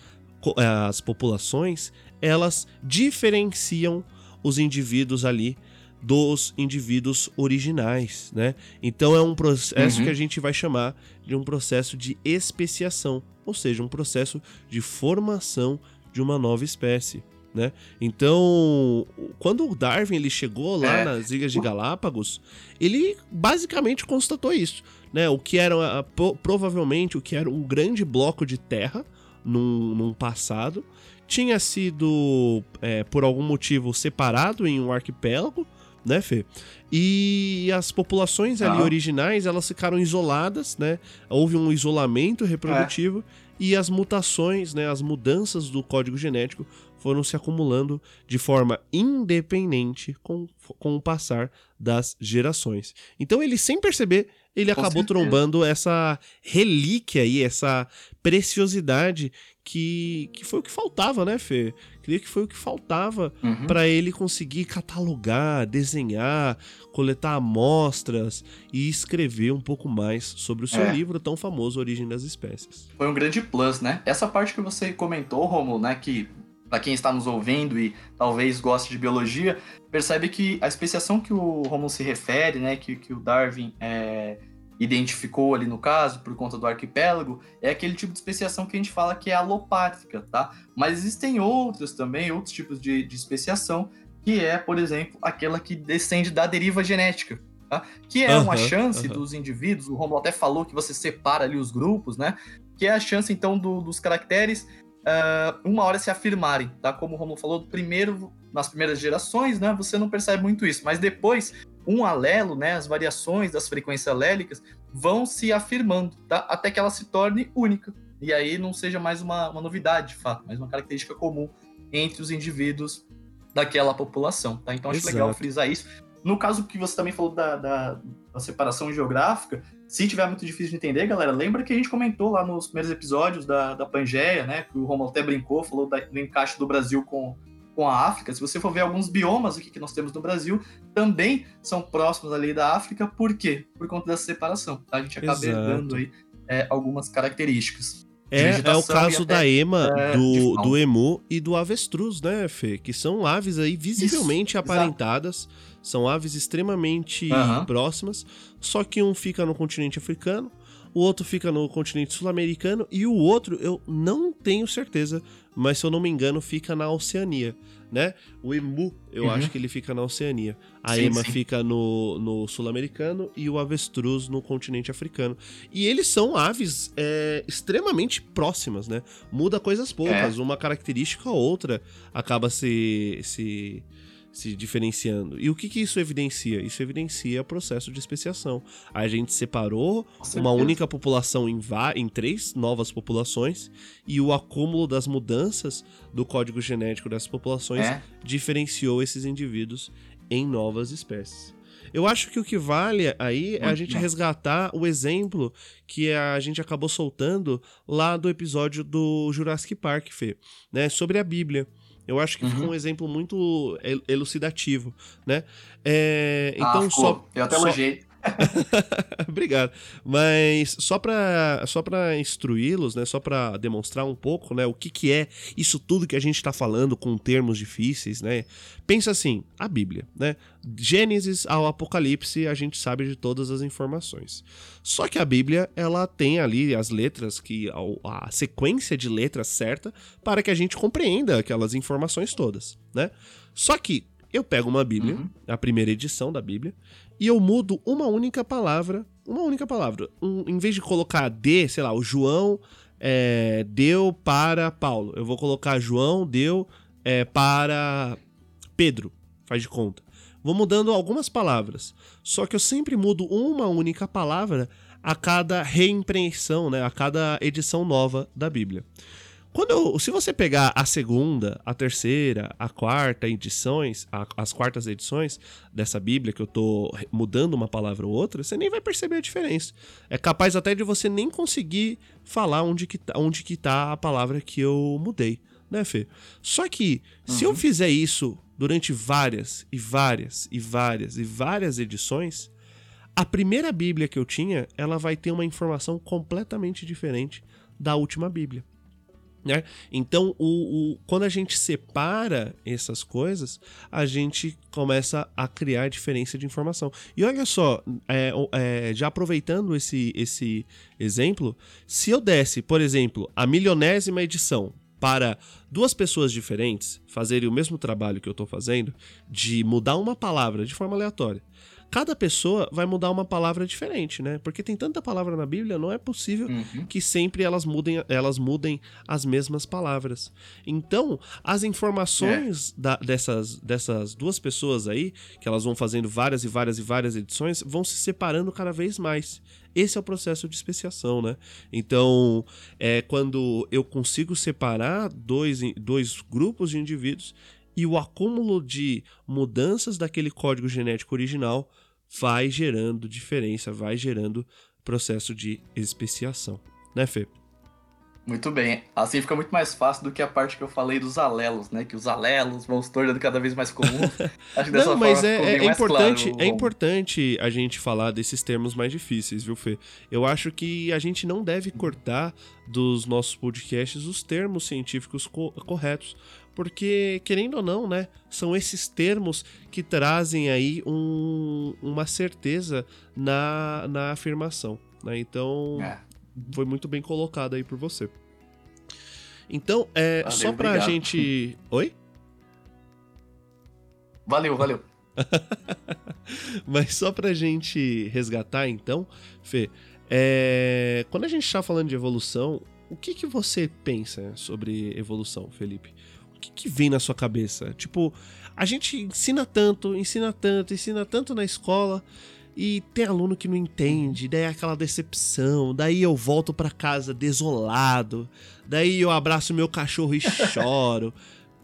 as populações, elas diferenciam os indivíduos ali dos indivíduos originais, né? Então é um processo uhum. que a gente vai chamar de um processo de especiação, ou seja, um processo de formação de uma nova espécie né? Então, quando o Darwin ele chegou lá é. nas Ilhas de Galápagos, ele basicamente constatou isso, né? O que era provavelmente o que era um grande bloco de terra num, num passado tinha sido é, por algum motivo separado em um arquipélago, né, Fê? E as populações ali ah. originais, elas ficaram isoladas, né? Houve um isolamento reprodutivo é. e as mutações, né, as mudanças do código genético foram se acumulando de forma independente com, com o passar das gerações. Então ele, sem perceber, ele com acabou certeza. trombando essa relíquia aí, essa preciosidade que, que foi o que faltava, né, Fê? Queria que foi o que faltava uhum. para ele conseguir catalogar, desenhar, coletar amostras e escrever um pouco mais sobre o seu é. livro tão famoso Origem das Espécies. Foi um grande plus, né? Essa parte que você comentou, Romulo, né, que para quem está nos ouvindo e talvez goste de biologia, percebe que a especiação que o Romulo se refere, né, que, que o Darwin é, identificou ali no caso, por conta do arquipélago, é aquele tipo de especiação que a gente fala que é alopátrica, tá? Mas existem outras também, outros tipos de, de especiação, que é, por exemplo, aquela que descende da deriva genética, tá? Que é uma chance dos indivíduos, o Romulo até falou que você separa ali os grupos, né? Que é a chance, então, do, dos caracteres uh, uma hora se afirmarem, tá? Como o Romulo falou, primeiro, nas primeiras gerações, né? Você não percebe muito isso, mas depois um alelo, né, as variações das frequências alélicas vão se afirmando, tá? Até que ela se torne única. E aí não seja mais uma, uma novidade, de fato, mas uma característica comum entre os indivíduos daquela população, tá? Então acho Exato. legal frisar isso. No caso que você também falou da, da, da, separação geográfica, se tiver muito difícil de entender, galera, lembra que a gente comentou lá nos primeiros episódios da, da Pangeia, né? Que o Romulo até brincou, falou da, do encaixe do Brasil com, com a África. Se você for ver alguns biomas aqui que nós temos no Brasil, também são próximos ali da África. Por quê? Por conta dessa separação. Tá? A gente acaba Exato. herdando aí é, algumas características. É, é o caso da ema, é, do, do emu e do avestruz, né, Fê? Que são aves aí visivelmente Isso, aparentadas. Exato. São aves extremamente uhum. próximas. Só que um fica no continente africano, o outro fica no continente sul-americano e o outro eu não tenho certeza, mas se eu não me engano, fica na Oceania, né? O emu, eu uhum. acho que ele fica na Oceania. A sim, ema sim. fica no, no sul-americano e o avestruz no continente africano. E eles são aves é, extremamente próximas, né? Muda coisas poucas, é. uma característica ou outra acaba se, se se diferenciando. E o que, que isso evidencia? Isso evidencia o processo de especiação. A gente separou uma única população em, em três novas populações e o acúmulo das mudanças do código genético dessas populações é. diferenciou esses indivíduos em novas espécies. Eu acho que o que vale aí é a gente resgatar o exemplo que a gente acabou soltando lá do episódio do Jurassic Park, Fê, né? Sobre a Bíblia. Eu acho que uhum. ficou um exemplo muito elucidativo, né? É, então, ah, só. Eu até elogiei. Obrigado. Mas só para só para instruí-los, né, só para demonstrar um pouco, né, o que que é isso tudo que a gente está falando com termos difíceis, né? Pensa assim, a Bíblia, né? Gênesis ao Apocalipse, a gente sabe de todas as informações. Só que a Bíblia, ela tem ali as letras que a, a sequência de letras certa para que a gente compreenda aquelas informações todas, né? Só que eu pego uma Bíblia, uhum. a primeira edição da Bíblia, e eu mudo uma única palavra, uma única palavra. Um, em vez de colocar D, sei lá, o João é, deu para Paulo, eu vou colocar João deu é, para Pedro, faz de conta. Vou mudando algumas palavras, só que eu sempre mudo uma única palavra a cada reimpressão, né, a cada edição nova da Bíblia. Quando se você pegar a segunda, a terceira, a quarta edições, a, as quartas edições dessa Bíblia que eu tô mudando uma palavra ou outra, você nem vai perceber a diferença. É capaz até de você nem conseguir falar onde que tá, onde que tá a palavra que eu mudei, né, Fê? Só que uhum. se eu uhum. fizer isso durante várias e várias e várias e várias edições, a primeira Bíblia que eu tinha, ela vai ter uma informação completamente diferente da última Bíblia. Né? Então, o, o, quando a gente separa essas coisas, a gente começa a criar diferença de informação. E olha só, é, é, já aproveitando esse, esse exemplo, se eu desse, por exemplo, a milionésima edição para duas pessoas diferentes fazerem o mesmo trabalho que eu estou fazendo, de mudar uma palavra de forma aleatória, cada pessoa vai mudar uma palavra diferente, né? Porque tem tanta palavra na Bíblia, não é possível uhum. que sempre elas mudem, elas mudem as mesmas palavras. Então, as informações é. da, dessas, dessas duas pessoas aí, que elas vão fazendo várias e várias e várias edições, vão se separando cada vez mais. Esse é o processo de especiação, né? Então, é quando eu consigo separar dois, dois grupos de indivíduos e o acúmulo de mudanças daquele código genético original vai gerando diferença, vai gerando processo de especiação, né, Fê? Muito bem. Assim fica muito mais fácil do que a parte que eu falei dos alelos, né? Que os alelos vão se tornando cada vez mais comuns. Acho que dessa Não, mas é, é, é importante, claro, é importante a gente falar desses termos mais difíceis, viu, Fê? Eu acho que a gente não deve cortar dos nossos podcasts os termos científicos co corretos. Porque, querendo ou não, né? São esses termos que trazem aí um, uma certeza na, na afirmação. Né? Então, é foi muito bem colocado aí por você. Então, é, valeu, só pra obrigado. gente. Oi? Valeu, valeu. Mas só pra gente resgatar, então, Fê, é... quando a gente tá falando de evolução, o que, que você pensa sobre evolução, Felipe? O que, que vem na sua cabeça? Tipo, a gente ensina tanto, ensina tanto, ensina tanto na escola, e tem aluno que não entende, daí é aquela decepção, daí eu volto para casa desolado, daí eu abraço meu cachorro e choro.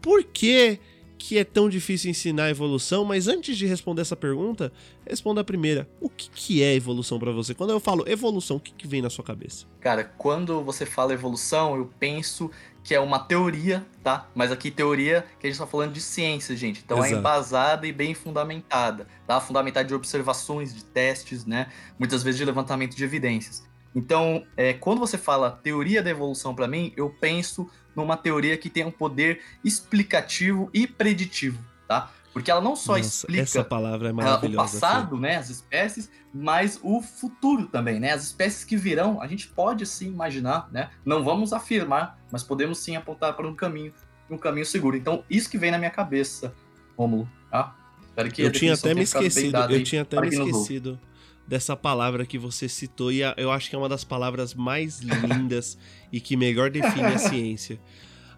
Por que que é tão difícil ensinar a evolução? Mas antes de responder essa pergunta, responda a primeira. O que, que é evolução para você? Quando eu falo evolução, o que, que vem na sua cabeça? Cara, quando você fala evolução, eu penso que é uma teoria, tá? Mas aqui teoria que a gente está falando de ciência, gente. Então é Exato. é embasada e bem fundamentada, tá? Fundamentada de observações, de testes, né? Muitas vezes de levantamento de evidências. Então, é, quando você fala teoria da evolução para mim, eu penso numa teoria que tem um poder explicativo e preditivo, tá? Porque ela não só Nossa, explica essa palavra é maravilhosa, o passado, né, as espécies, mas o futuro também, né? As espécies que virão, a gente pode sim imaginar, né? Não vamos afirmar, mas podemos sim apontar para um caminho, um caminho seguro. Então, isso que vem na minha cabeça, Rômulo, tá? Espero que eu tinha até me esquecido, eu tinha até me esquecido dessa palavra que você citou e eu acho que é uma das palavras mais lindas e que melhor define a ciência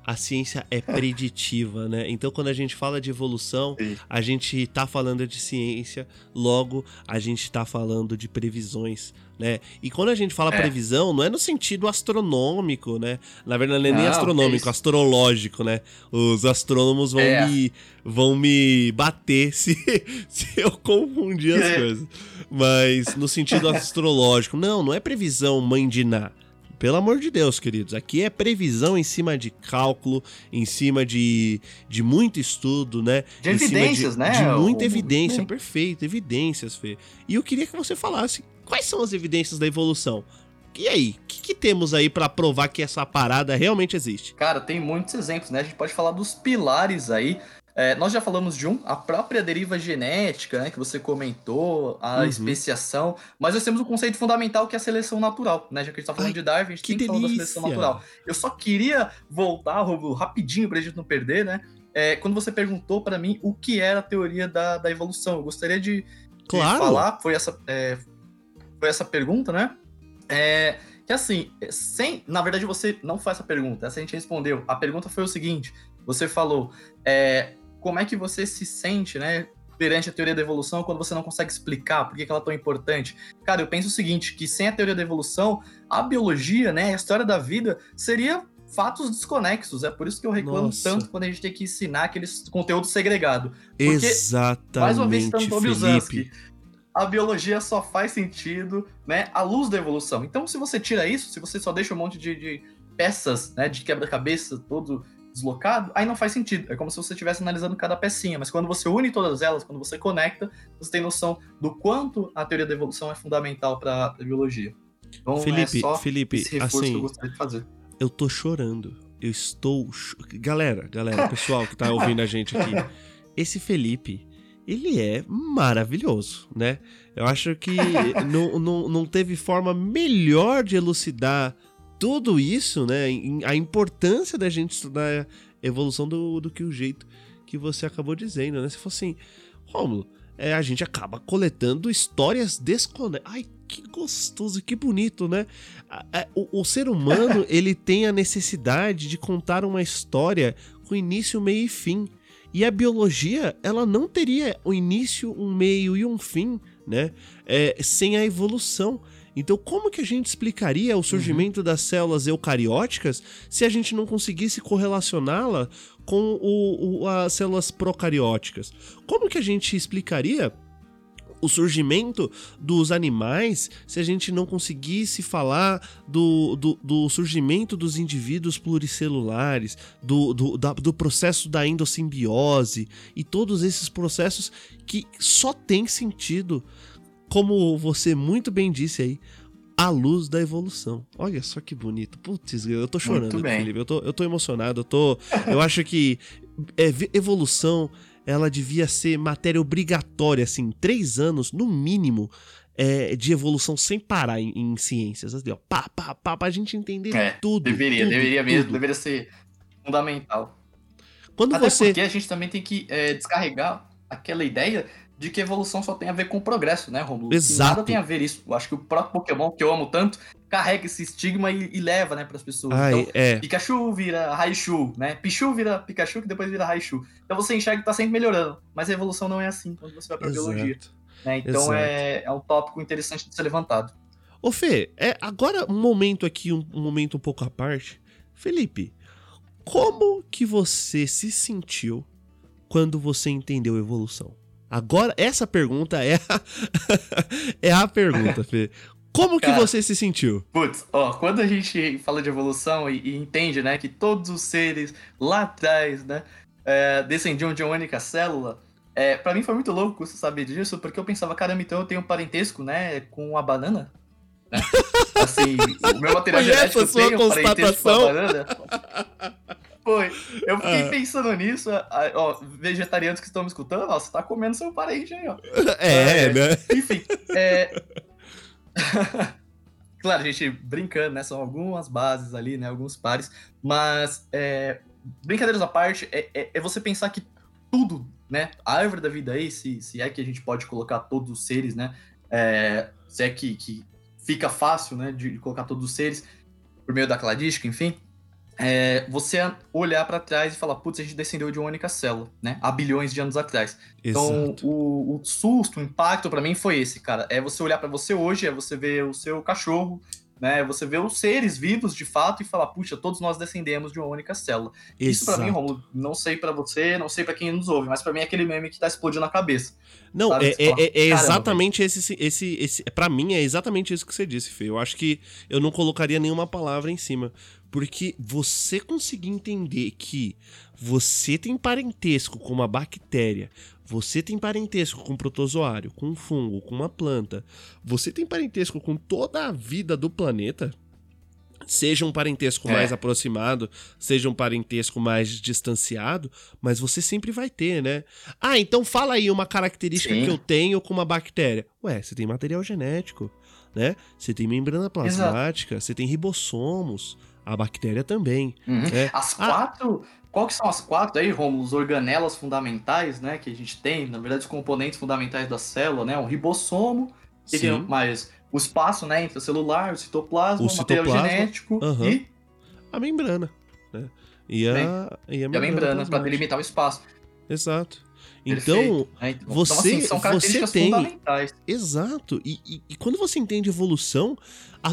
a ciência é preditiva, né? Então, quando a gente fala de evolução, Sim. a gente tá falando de ciência, logo a gente tá falando de previsões, né? E quando a gente fala é. previsão, não é no sentido astronômico, né? Na verdade, não é nem não, astronômico, é astrológico, né? Os astrônomos vão é. me vão me bater se, se eu confundir as é. coisas. Mas no sentido astrológico, não, não é previsão mãe de Ná. Pelo amor de Deus, queridos. Aqui é previsão em cima de cálculo, em cima de, de muito estudo, né? De em evidências, de, né? De muita o... evidência, Sim. perfeito, evidências, Fê. E eu queria que você falasse quais são as evidências da evolução. E aí, o que, que, temos aí para provar que essa parada realmente existe? Cara, tem muitos exemplos, né? A gente pode falar dos pilares aí é, nós já falamos de um, a própria deriva genética, né, que você comentou, a uhum. especiação, mas nós temos um conceito fundamental que é a seleção natural, né? Já que a gente está falando Ai, de Darwin, a gente tem que falar da seleção natural. Eu só queria voltar, Romulo, rapidinho para a gente não perder, né? É, quando você perguntou para mim o que era a teoria da, da evolução, eu gostaria de, claro. de falar, foi essa, é, foi essa pergunta, né? É, que assim, sem, na verdade você não faz essa pergunta, essa a gente respondeu. A pergunta foi o seguinte: você falou, é, como é que você se sente, né, perante a teoria da evolução quando você não consegue explicar por que ela é tão importante. Cara, eu penso o seguinte, que sem a teoria da evolução, a biologia, né, a história da vida seria fatos desconexos. É por isso que eu reclamo Nossa. tanto quando a gente tem que ensinar aqueles conteúdo segregado. Porque, Exatamente, mais uma vez, estamos Felipe. a biologia só faz sentido, né, à luz da evolução. Então, se você tira isso, se você só deixa um monte de, de peças, né, de quebra-cabeça todo deslocado, aí não faz sentido. É como se você estivesse analisando cada pecinha. Mas quando você une todas elas, quando você conecta, você tem noção do quanto a teoria da evolução é fundamental para a biologia. Então, é Felipe, é Felipe, assim, que eu gostaria de fazer. Eu tô chorando. Eu estou. Galera, galera, pessoal que tá ouvindo a gente aqui. Esse Felipe, ele é maravilhoso, né? Eu acho que não, não, não teve forma melhor de elucidar tudo isso, né? A importância da gente estudar a evolução do, do que o jeito que você acabou dizendo, né? Se fosse assim, Rômulo, é, a gente acaba coletando histórias desconexas. Ai, que gostoso, que bonito, né? O, o ser humano, ele tem a necessidade de contar uma história com início, meio e fim. E a biologia, ela não teria um início, um meio e um fim, né? É, sem a evolução. Então, como que a gente explicaria o surgimento uhum. das células eucarióticas se a gente não conseguisse correlacioná-la com o, o, as células procarióticas? Como que a gente explicaria o surgimento dos animais se a gente não conseguisse falar do, do, do surgimento dos indivíduos pluricelulares, do, do, da, do processo da endossimbiose e todos esses processos que só tem sentido, como você muito bem disse aí, à luz da evolução. Olha só que bonito. Putz, eu tô chorando, Felipe. Eu tô, eu tô emocionado. Eu, tô, eu acho que é, evolução ela devia ser matéria obrigatória, assim, três anos, no mínimo, é, de evolução sem parar em, em ciências. Assim, ó, pá, pá, pá, pra gente entender é, tudo. Deveria, tudo, deveria tudo. mesmo, deveria ser fundamental. Quando Até você... porque a gente também tem que é, descarregar aquela ideia de que evolução só tem a ver com progresso, né, Romulo? Exato. Nada tem a ver isso. Eu acho que o próprio Pokémon, que eu amo tanto, carrega esse estigma e, e leva, né, para as pessoas. Ai, então, é. Pikachu vira Raichu, né? Pichu vira Pikachu, que depois vira Raichu. Então você enxerga que tá sempre melhorando. Mas a evolução não é assim quando você vai pra Exato. biologia. Né? Então é, é um tópico interessante de ser levantado. Ô Fê, é, agora um momento aqui, um, um momento um pouco à parte. Felipe, como que você se sentiu quando você entendeu evolução? Agora, essa pergunta é a, é a pergunta, Fê. Como que Cara, você se sentiu? Putz, ó, quando a gente fala de evolução e, e entende, né, que todos os seres lá atrás, né, é, descendiam de uma única célula, é, para mim foi muito louco você saber disso, porque eu pensava, caramba, então eu tenho um parentesco, né, com a banana? Né? Assim, o meu material genético tem um parentesco com a banana. Foi. Eu fiquei ah. pensando nisso. Ó, vegetarianos que estão me escutando, ó, você tá comendo seu parente aí, ó. É, é né? Enfim, é. claro, a gente brincando, né? São algumas bases ali, né? Alguns pares. Mas, é... brincadeiras à parte, é, é, é, você pensar que tudo, né? A árvore da vida aí, se, se é que a gente pode colocar todos os seres, né? É... Se é que, que fica fácil, né? De colocar todos os seres por meio da cladística, enfim é, você olhar para trás e falar, putz, a gente descendeu de uma única célula, né? Há bilhões de anos atrás. Então, o, o, susto, o impacto para mim foi esse, cara. É você olhar para você hoje, é você ver o seu cachorro, né? Você ver os seres vivos de fato e falar, puxa, todos nós descendemos de uma única célula. Exato. Isso para mim, Romulo, não sei para você, não sei para quem nos ouve, mas para mim é aquele meme que tá explodindo a cabeça. Não, é, é, fala, é, é exatamente esse, esse, esse. Para mim é exatamente isso que você disse, Fê. Eu acho que eu não colocaria nenhuma palavra em cima. Porque você conseguir entender que você tem parentesco com uma bactéria, você tem parentesco com um protozoário, com um fungo, com uma planta, você tem parentesco com toda a vida do planeta, seja um parentesco é. mais aproximado, seja um parentesco mais distanciado, mas você sempre vai ter, né? Ah, então fala aí uma característica Sim. que eu tenho com uma bactéria. Ué, você tem material genético, né? Você tem membrana plasmática, Exato. você tem ribossomos, a bactéria também. Uhum. Né? As ah, quatro. Ah, qual que são as quatro aí, Romulo? Os organelas fundamentais, né? Que a gente tem, na verdade, os componentes fundamentais da célula, né? O ribossomo, que que mais? O espaço, né? Intracelular, o citoplasma, o, o material genético uhum. e. A membrana. Né? E, a, e a membrana, membrana para delimitar o espaço. Exato. Então, é, então, você, então, assim, são características você tem, fundamentais. Exato. E, e, e, quando você entende evolução,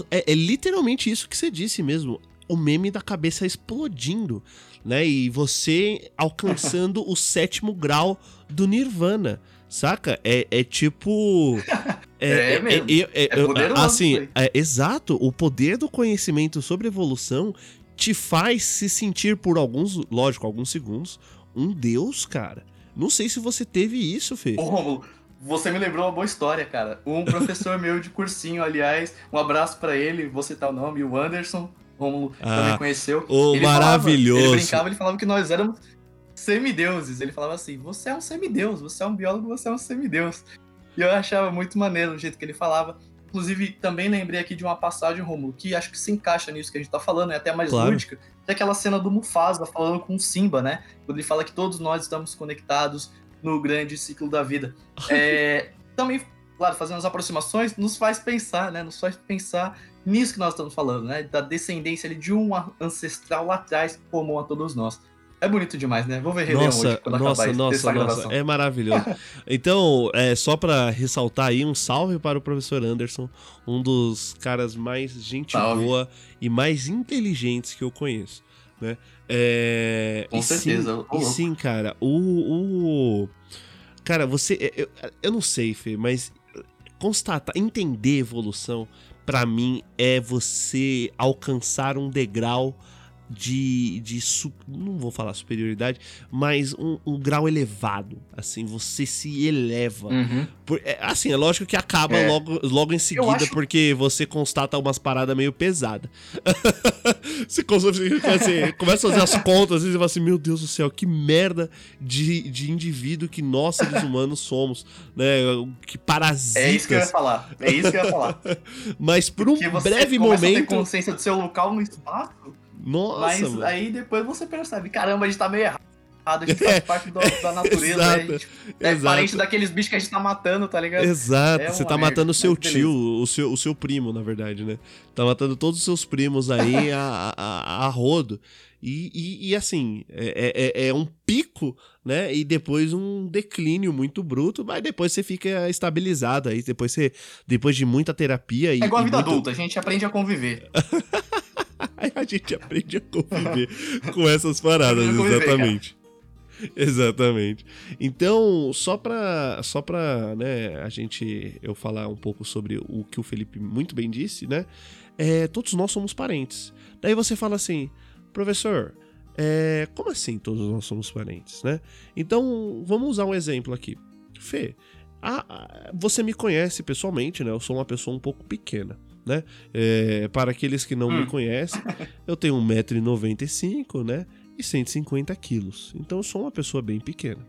é, é, literalmente isso que você disse mesmo o meme da cabeça explodindo, né? E você alcançando o sétimo grau do Nirvana. Saca? É, é tipo. É, é, é mesmo. É, é, é poderoso, assim, é, exato. O poder do conhecimento sobre evolução te faz se sentir por alguns, lógico, alguns segundos, um deus, cara. Não sei se você teve isso, Fê. Ô, Romulo, você me lembrou uma boa história, cara. Um professor meu de cursinho, aliás, um abraço para ele, vou citar o nome, o Anderson. Romulo ah, também conheceu. O ele maravilhoso. Falava, ele brincava, ele falava que nós éramos semideuses. Ele falava assim: você é um semideus, você é um biólogo, você é um semideus. E eu achava muito maneiro o jeito que ele falava. Inclusive, também lembrei aqui de uma passagem, Romulo, que acho que se encaixa nisso que a gente tá falando, é até mais claro. lúdica, que é aquela cena do Mufasa falando com o Simba, né? Quando ele fala que todos nós estamos conectados no grande ciclo da vida. é, também, claro, fazendo as aproximações, nos faz pensar, né? Nos faz pensar nisso que nós estamos falando, né? Da descendência ali, de um ancestral lá atrás comum a todos nós. É bonito demais, né? Vou ver Rei nossa, hoje, quando nossa, acabar nossa, nossa, é maravilhoso. então, é, só para ressaltar aí, um salve para o professor Anderson, um dos caras mais gente salve. boa e mais inteligentes que eu conheço, né? É, Com certeza. Sim, e sim, cara, o, o... Cara, você... Eu, eu não sei, Fê, mas constatar, entender evolução, para mim, é você alcançar um degrau de, de não vou falar superioridade, mas um, um, grau elevado, assim, você se eleva. Uhum. Por, é, assim, é lógico que acaba é. logo, logo em seguida, acho... porque você constata umas paradas meio pesadas. você, assim, começa a fazer as contas, e você fala assim, meu Deus do céu, que merda de, de indivíduo que nós, seres humanos, somos, né? Que parasitas. É isso que eu ia falar, é isso que eu ia falar. mas por um breve momento... A ter consciência do seu local no espaço nossa. Mas mano. aí depois você percebe, caramba, a gente tá meio errado. A gente faz parte do, da natureza, né? Exato, gente, é exato. parente daqueles bichos que a gente tá matando, tá ligado? Exato, é você tá merda, matando o seu tio, o seu, o seu primo, na verdade, né? Tá matando todos os seus primos aí a, a, a, rodo. E, e, e assim, é, é, é, um pico, né? E depois um declínio muito bruto, mas depois você fica estabilizado aí. Depois você, depois de muita terapia. É igual a vida muito... adulta, a gente aprende a conviver. Aí a gente aprende a conviver com essas paradas, exatamente. Exatamente. Então, só pra, só pra né, a gente eu falar um pouco sobre o que o Felipe muito bem disse, né? É, todos nós somos parentes. Daí você fala assim, professor, é, como assim todos nós somos parentes, né? Então, vamos usar um exemplo aqui. Fê, a, a, você me conhece pessoalmente, né? Eu sou uma pessoa um pouco pequena né? É, para aqueles que não hum. me conhecem, eu tenho 1,95m, né? E 150 quilos. Então eu sou uma pessoa bem pequena.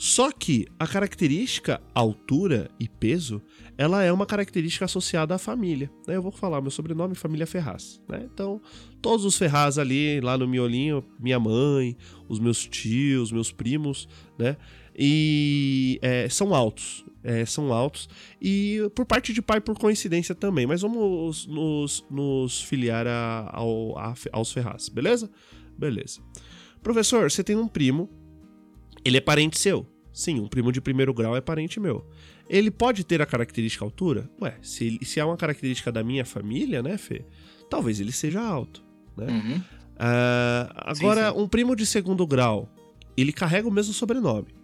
Só que a característica altura e peso, ela é uma característica associada à família. Né? Eu vou falar meu sobrenome, família Ferraz. Né? Então, todos os Ferraz ali, lá no miolinho, minha mãe, os meus tios, meus primos, né? E é, são altos é, são altos. E por parte de pai, por coincidência também. Mas vamos nos, nos filiar a, ao, a, aos Ferraz, beleza? Beleza. Professor, você tem um primo. Ele é parente seu. Sim, um primo de primeiro grau é parente meu. Ele pode ter a característica altura? Ué, se, se é uma característica da minha família, né, Fê? Talvez ele seja alto, né? Uhum. Uh, agora, sim, sim. um primo de segundo grau, ele carrega o mesmo sobrenome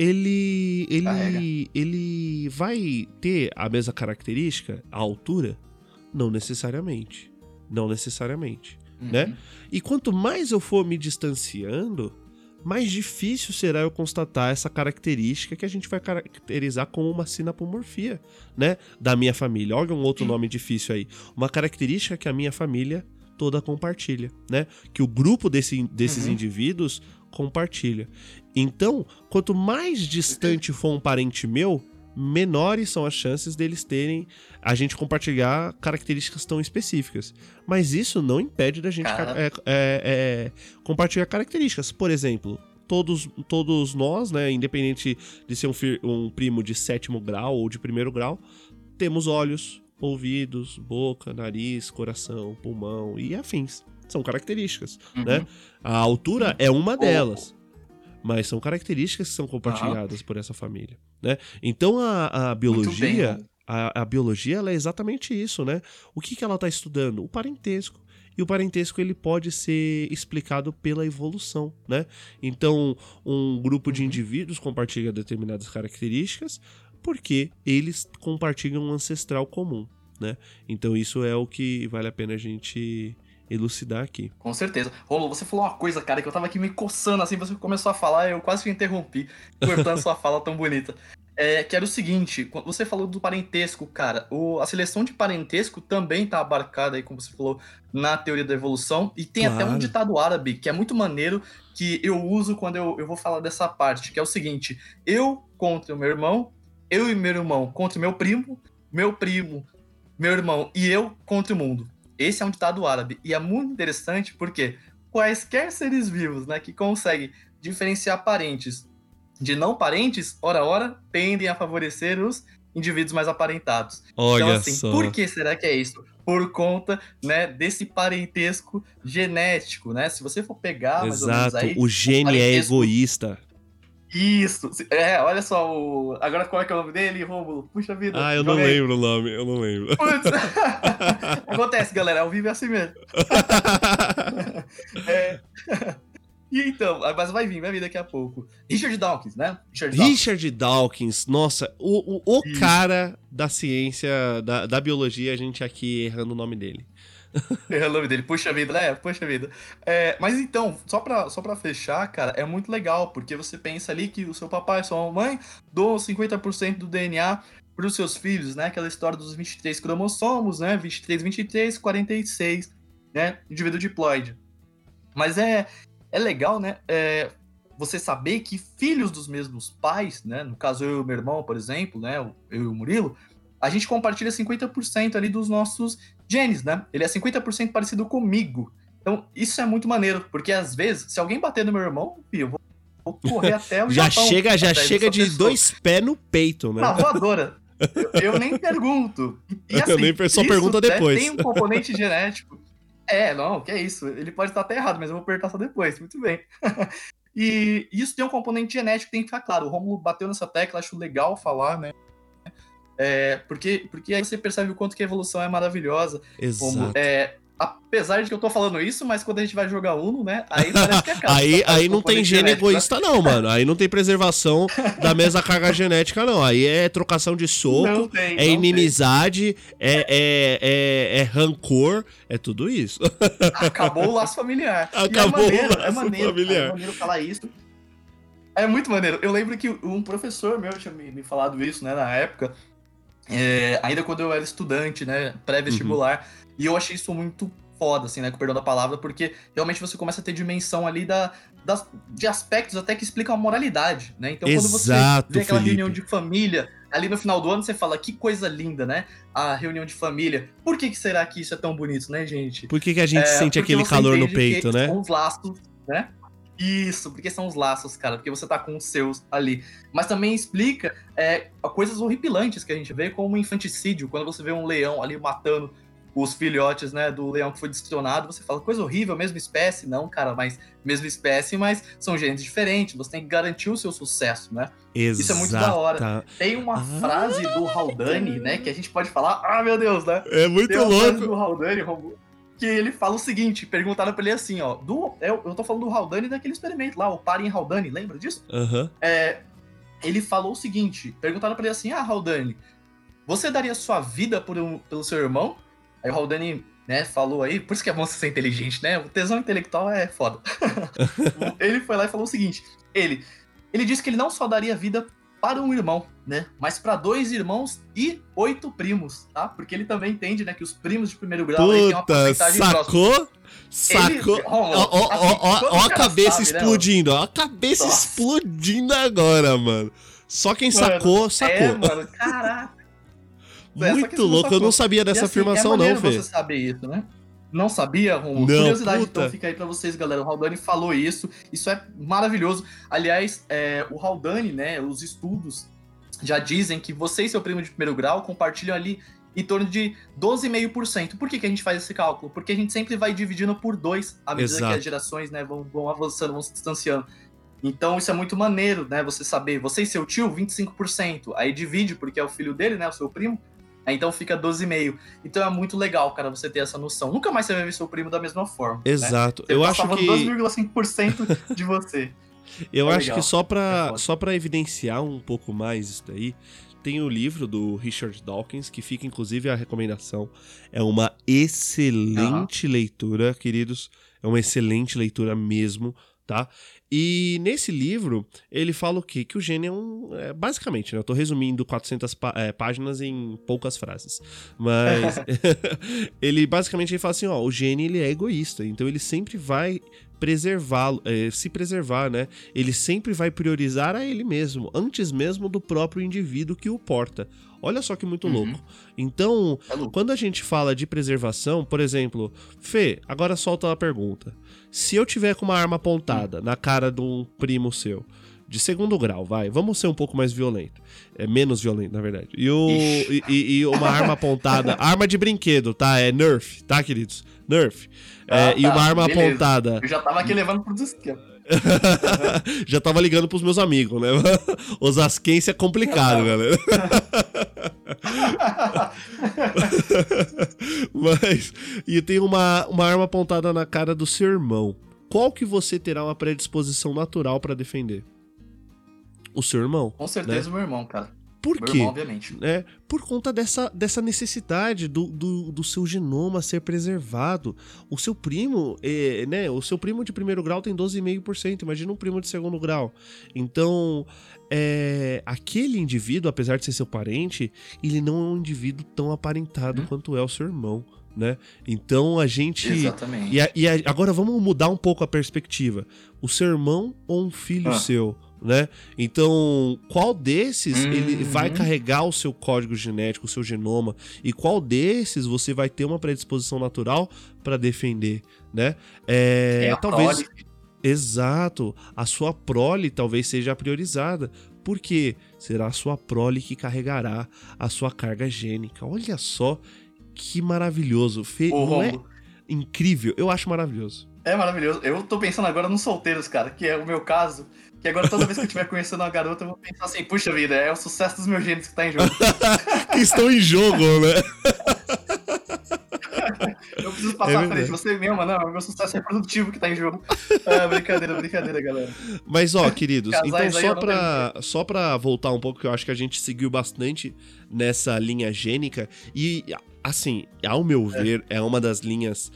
ele ele ele vai ter a mesma característica, a altura? Não necessariamente. Não necessariamente, uhum. né? E quanto mais eu for me distanciando, mais difícil será eu constatar essa característica que a gente vai caracterizar como uma sinapomorfia, né, da minha família. Olha um outro nome difícil aí. Uma característica que a minha família toda compartilha, né? Que o grupo desse, desses uhum. indivíduos compartilha. Então, quanto mais distante for um parente meu, menores são as chances deles terem a gente compartilhar características tão específicas. Mas isso não impede da gente é, é, é, compartilhar características. Por exemplo, todos, todos nós, né, independente de ser um, um primo de sétimo grau ou de primeiro grau, temos olhos, ouvidos, boca, nariz, coração, pulmão e afins. São características, uhum. né? A altura é uma delas mas são características que são compartilhadas ah. por essa família, né? Então a, a biologia, a, a, biologia ela é exatamente isso, né? O que, que ela está estudando? O parentesco. E o parentesco ele pode ser explicado pela evolução, né? Então, um grupo de uhum. indivíduos compartilha determinadas características porque eles compartilham um ancestral comum, né? Então, isso é o que vale a pena a gente elucidar aqui. Com certeza. Rolo, você falou uma coisa, cara, que eu tava aqui me coçando assim, você começou a falar, eu quase me interrompi, cortando sua fala tão bonita. É, que era o seguinte, você falou do parentesco, cara. O, a seleção de parentesco também tá abarcada aí, como você falou, na teoria da evolução. E tem claro. até um ditado árabe que é muito maneiro, que eu uso quando eu, eu vou falar dessa parte, que é o seguinte: eu contra o meu irmão, eu e meu irmão contra o meu primo, meu primo, meu irmão e eu contra o mundo. Esse é um ditado árabe e é muito interessante porque quaisquer seres vivos, né, que conseguem diferenciar parentes de não parentes, ora ora, tendem a favorecer os indivíduos mais aparentados. Olha então, assim, só. por que será que é isso? Por conta, né, desse parentesco genético, né? Se você for pegar Exato, aí, o gene é egoísta. Isso. É, olha só o. Agora qual é que é o nome dele, Rômulo? Puxa vida. Ah, eu não lembro o nome, eu não lembro. Putz. Acontece, galera, ao vivo é assim mesmo. é... E então, mas vai vir, vai vir daqui a pouco. Richard Dawkins, né? Richard Dawkins, Richard Dawkins nossa, o, o, o cara da ciência, da, da biologia, a gente aqui errando o nome dele. Errando o nome dele, puxa vida, né? Puxa vida. É, mas então, só pra, só pra fechar, cara, é muito legal, porque você pensa ali que o seu papai sua mamãe doam 50% do DNA para os seus filhos, né? Aquela história dos 23 cromossomos, né? 23, 23, 46, né? Indivíduo diploide. Mas é, é legal, né? É, você saber que filhos dos mesmos pais, né? No caso, eu e meu irmão, por exemplo, né? Eu e o Murilo, a gente compartilha 50% ali dos nossos genes, né? Ele é 50% parecido comigo. Então, isso é muito maneiro, porque às vezes, se alguém bater no meu irmão, eu vou, vou correr até o Já Japão, chega, já chega de pessoa. dois pés no peito, né? Na voadora. Eu, eu nem pergunto. E, assim, eu nem só pergunta depois. Tem um componente genético é, não, que é isso. Ele pode estar até errado, mas eu vou perguntar só depois. Muito bem. e isso tem um componente genético que tem que ficar claro. O Romulo bateu nessa tecla, acho legal falar, né? É, porque, porque aí você percebe o quanto que a evolução é maravilhosa. Exato. Como, é, apesar de que eu tô falando isso, mas quando a gente vai jogar Uno, né? Aí parece que acaba. aí aí não tem gene genético, né? egoísta, né? não, mano. Aí não tem preservação da mesma carga genética, não. Aí é trocação de soco, tem, é inimizade, é, é, é, é, rancor, é tudo isso. Acabou o laço familiar. Acabou é maneiro, o laço é maneiro, familiar. É maneiro falar isso. É muito maneiro. Eu lembro que um professor meu tinha me, me falado isso, né, na época. É, ainda quando eu era estudante, né, pré-vestibular. Uhum. E eu achei isso muito foda, assim, né? Com perdão da palavra, porque realmente você começa a ter dimensão ali da, das, de aspectos até que explicam a moralidade, né? Então, quando você vê aquela Felipe. reunião de família, ali no final do ano você fala, que coisa linda, né? A reunião de família. Por que, que será que isso é tão bonito, né, gente? Por que, que a gente é, sente aquele calor no peito, né? Os laços, né? Isso, porque são os laços, cara, porque você tá com os seus ali. Mas também explica é, coisas horripilantes que a gente vê, como infanticídio, quando você vê um leão ali matando os filhotes, né, do leão que foi destronado, você fala, coisa horrível, mesma espécie. Não, cara, mas mesma espécie, mas são genes diferentes. Você tem que garantir o seu sucesso, né? Exata. Isso é muito da hora. Tem uma ah, frase do Haldane, né, que a gente pode falar, ah, meu Deus, né? É muito louco. Frase do Haldane, que ele fala o seguinte, perguntaram pra ele assim, ó, do, eu, eu tô falando do Haldane daquele experimento lá, o Pare em Haldane, lembra disso? Uhum. É, ele falou o seguinte, perguntaram pra ele assim, ah, Haldane, você daria sua vida por um, pelo seu irmão? Aí o Haldane, né, falou aí, por isso que é bom ser inteligente, né? O tesão intelectual é foda. ele foi lá e falou o seguinte: ele, ele disse que ele não só daria vida para um irmão, né? Mas para dois irmãos e oito primos, tá? Porque ele também entende, né, que os primos de primeiro grau Puta, têm uma porcentagem sacou? Próxima. Sacou? Ele, ó, ó, ó, assim, ó, a cabeça sabe, né, explodindo, né, ó a cabeça Nossa. explodindo agora, mano. Só quem mano, sacou, sacou. É, mano, caraca. Muito louco, eu não sabia dessa assim, afirmação, é não, Fê. você saber isso, né? Não sabia, Romulo? Curiosidade, puta. então fica aí pra vocês, galera. O Haldane falou isso, isso é maravilhoso. Aliás, é, o Haldane, né, os estudos já dizem que você e seu primo de primeiro grau compartilham ali em torno de 12,5%. Por que, que a gente faz esse cálculo? Porque a gente sempre vai dividindo por dois à medida Exato. que as gerações né, vão, vão avançando, vão se distanciando. Então isso é muito maneiro, né? Você saber, você e seu tio, 25%. Aí divide, porque é o filho dele, né? O seu primo, então fica 12,5. Então é muito legal, cara, você ter essa noção. Nunca mais você vai ver seu primo da mesma forma. Né? Exato. Né? Eu acho que 12,5% de você. Eu é acho legal. que só para é só para evidenciar um pouco mais isso daí, tem o livro do Richard Dawkins, que fica inclusive a recomendação. É uma excelente uhum. leitura, queridos. É uma excelente leitura mesmo, tá? E nesse livro, ele fala o quê? Que o gene é um. É, basicamente, né? Eu tô resumindo 400 pá é, páginas em poucas frases. Mas. ele basicamente ele fala assim: ó, o gene ele é egoísta. Então ele sempre vai preservá-lo, é, se preservar, né? Ele sempre vai priorizar a ele mesmo, antes mesmo do próprio indivíduo que o porta. Olha só que muito uhum. louco. Então, louco. quando a gente fala de preservação, por exemplo, Fê, agora solta a pergunta. Se eu tiver com uma arma apontada hum. na cara de um primo seu, de segundo grau, vai, vamos ser um pouco mais violento. É menos violento, na verdade. E, o, e, e, uma arma apontada, arma de brinquedo, tá? É Nerf, tá, queridos? Nerf. É, ah, é, tá, e uma arma beleza. apontada. Eu já tava aqui levando pro esquema. Já tava ligando pros meus amigos, né? Osasquense é complicado, galera. Mas. E tem uma, uma arma apontada na cara do seu irmão. qual que você terá uma predisposição natural para defender? O seu irmão. Com certeza né? o meu irmão, cara. Por meu quê? Obviamente. É, por conta dessa, dessa necessidade do, do, do seu genoma ser preservado. O seu primo, é, né? O seu primo de primeiro grau tem 12,5%. Imagina um primo de segundo grau. Então, é, aquele indivíduo, apesar de ser seu parente, ele não é um indivíduo tão aparentado hum. quanto é o seu irmão né? Então a gente. Exatamente. E, a, e a, agora vamos mudar um pouco a perspectiva. O seu irmão ou um filho ah. seu, né? Então, qual desses uhum. ele vai carregar o seu código genético, o seu genoma, e qual desses você vai ter uma predisposição natural para defender, né? É, é talvez. Prole. Exato. A sua prole talvez seja priorizada. Porque será a sua prole que carregará a sua carga gênica. Olha só que maravilhoso. Fe... Não é incrível? Eu acho maravilhoso. É maravilhoso. Eu tô pensando agora nos solteiros, cara, que é o meu caso. Que agora toda vez que eu estiver conhecendo uma garota, eu vou pensar assim, puxa vida, é o sucesso dos meus genes que tá em jogo. que estão em jogo, né? eu preciso passar é à frente. Você mesmo, não, é o meu sucesso reprodutivo que tá em jogo. Ah, brincadeira, brincadeira, galera. Mas, ó, queridos, então só pra, só pra voltar um pouco, que eu acho que a gente seguiu bastante nessa linha gênica, e assim, ao meu é. ver, é uma das linhas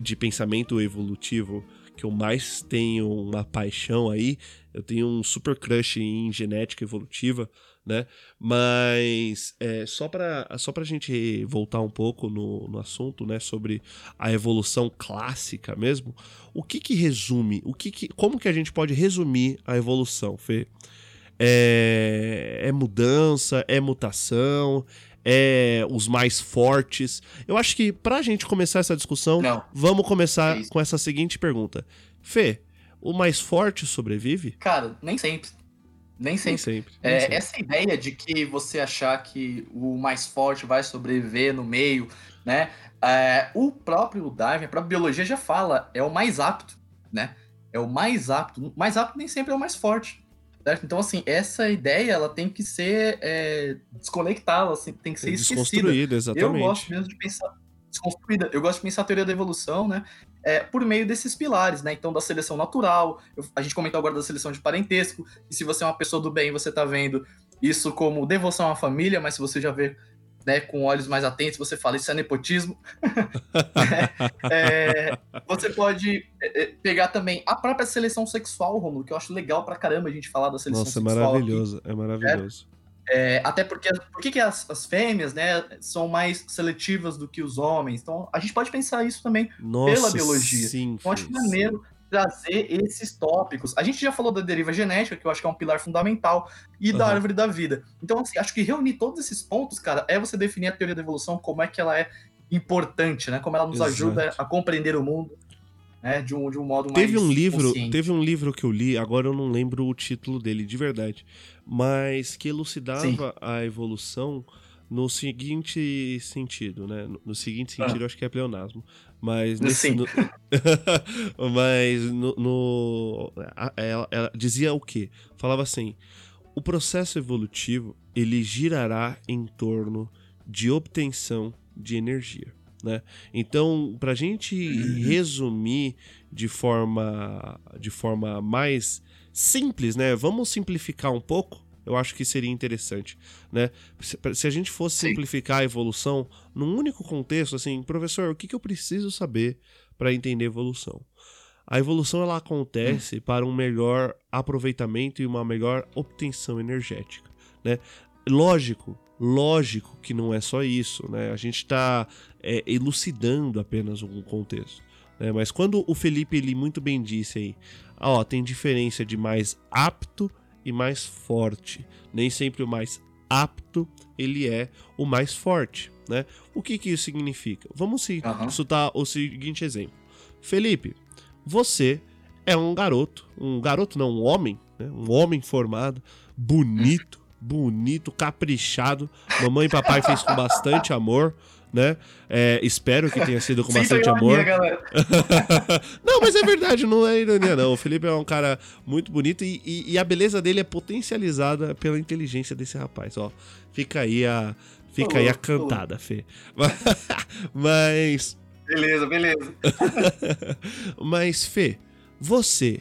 de pensamento evolutivo que eu mais tenho uma paixão aí. Eu tenho um super crush em genética evolutiva, né? Mas é, só para só pra gente voltar um pouco no, no assunto, né? Sobre a evolução clássica mesmo. O que que resume? O que, que como que a gente pode resumir a evolução, Fê? É, é mudança, é mutação, é os mais fortes. Eu acho que pra gente começar essa discussão, Não. vamos começar é com essa seguinte pergunta. Fê, o mais forte sobrevive? Cara, nem sempre. Nem sempre. Nem sempre, nem é, sempre. Essa ideia de que você achar que o mais forte vai sobreviver no meio, né? É, o próprio Darwin, a própria biologia já fala, é o mais apto, né? É o mais apto. O mais apto nem sempre é o mais forte. Certo? Então, assim, essa ideia ela tem que ser é, desconectada, assim, tem que ser desconstruída, exatamente. Eu gosto mesmo de pensar desconstruída. Eu gosto de pensar a teoria da evolução, né? É, por meio desses pilares, né? Então, da seleção natural, eu, a gente comentou agora da seleção de parentesco, e se você é uma pessoa do bem, você tá vendo isso como devoção à família, mas se você já vê né, com olhos mais atentos, você fala isso é nepotismo. é, você pode é, é, pegar também a própria seleção sexual, Romulo, que eu acho legal pra caramba a gente falar da seleção Nossa, é sexual. Nossa, é maravilhoso, aqui, é maravilhoso. É, até porque por que, que as, as, fêmeas né, são mais seletivas do que os homens? Então a gente pode pensar isso também Nossa, pela biologia. Sim, então acho maneiro trazer esses tópicos. A gente já falou da deriva genética, que eu acho que é um pilar fundamental, e uhum. da árvore da vida. Então, assim, acho que reunir todos esses pontos, cara, é você definir a teoria da evolução, como é que ela é importante, né? Como ela nos Exato. ajuda a compreender o mundo. Né, de, um, de um modo teve mais um livro consciente. Teve um livro que eu li, agora eu não lembro o título dele, de verdade, mas que elucidava Sim. a evolução no seguinte sentido, né? No seguinte sentido, ah. acho que é pleonasmo. Mas nesse. Sim. No, mas no. no ela, ela, dizia o quê? Falava assim: o processo evolutivo ele girará em torno de obtenção de energia. Né? Então, para a gente uhum. resumir de forma, de forma mais simples, né? Vamos simplificar um pouco eu acho que seria interessante, né? Se, se a gente fosse Sim. simplificar a evolução num único contexto, assim, professor, o que, que eu preciso saber para entender evolução? A evolução ela acontece hum. para um melhor aproveitamento e uma melhor obtenção energética, né? Lógico, lógico que não é só isso, né? A gente está é, elucidando apenas um contexto. Né? Mas quando o Felipe ele muito bem disse aí, ó, tem diferença de mais apto e mais forte. Nem sempre o mais apto ele é o mais forte, né? O que que isso significa? Vamos citar uhum. o seguinte exemplo. Felipe, você é um garoto, um garoto não, um homem, né? um homem formado, bonito, bonito, caprichado. Mamãe e papai fez com bastante amor, né? É, espero que tenha sido com bastante amor. não, mas é verdade, não é ironia, não. O Felipe é um cara muito bonito e, e, e, a beleza dele é potencializada pela inteligência desse rapaz, ó. Fica aí a, fica aí a cantada, Fê. Mas. Beleza, beleza. mas, Fê, Você.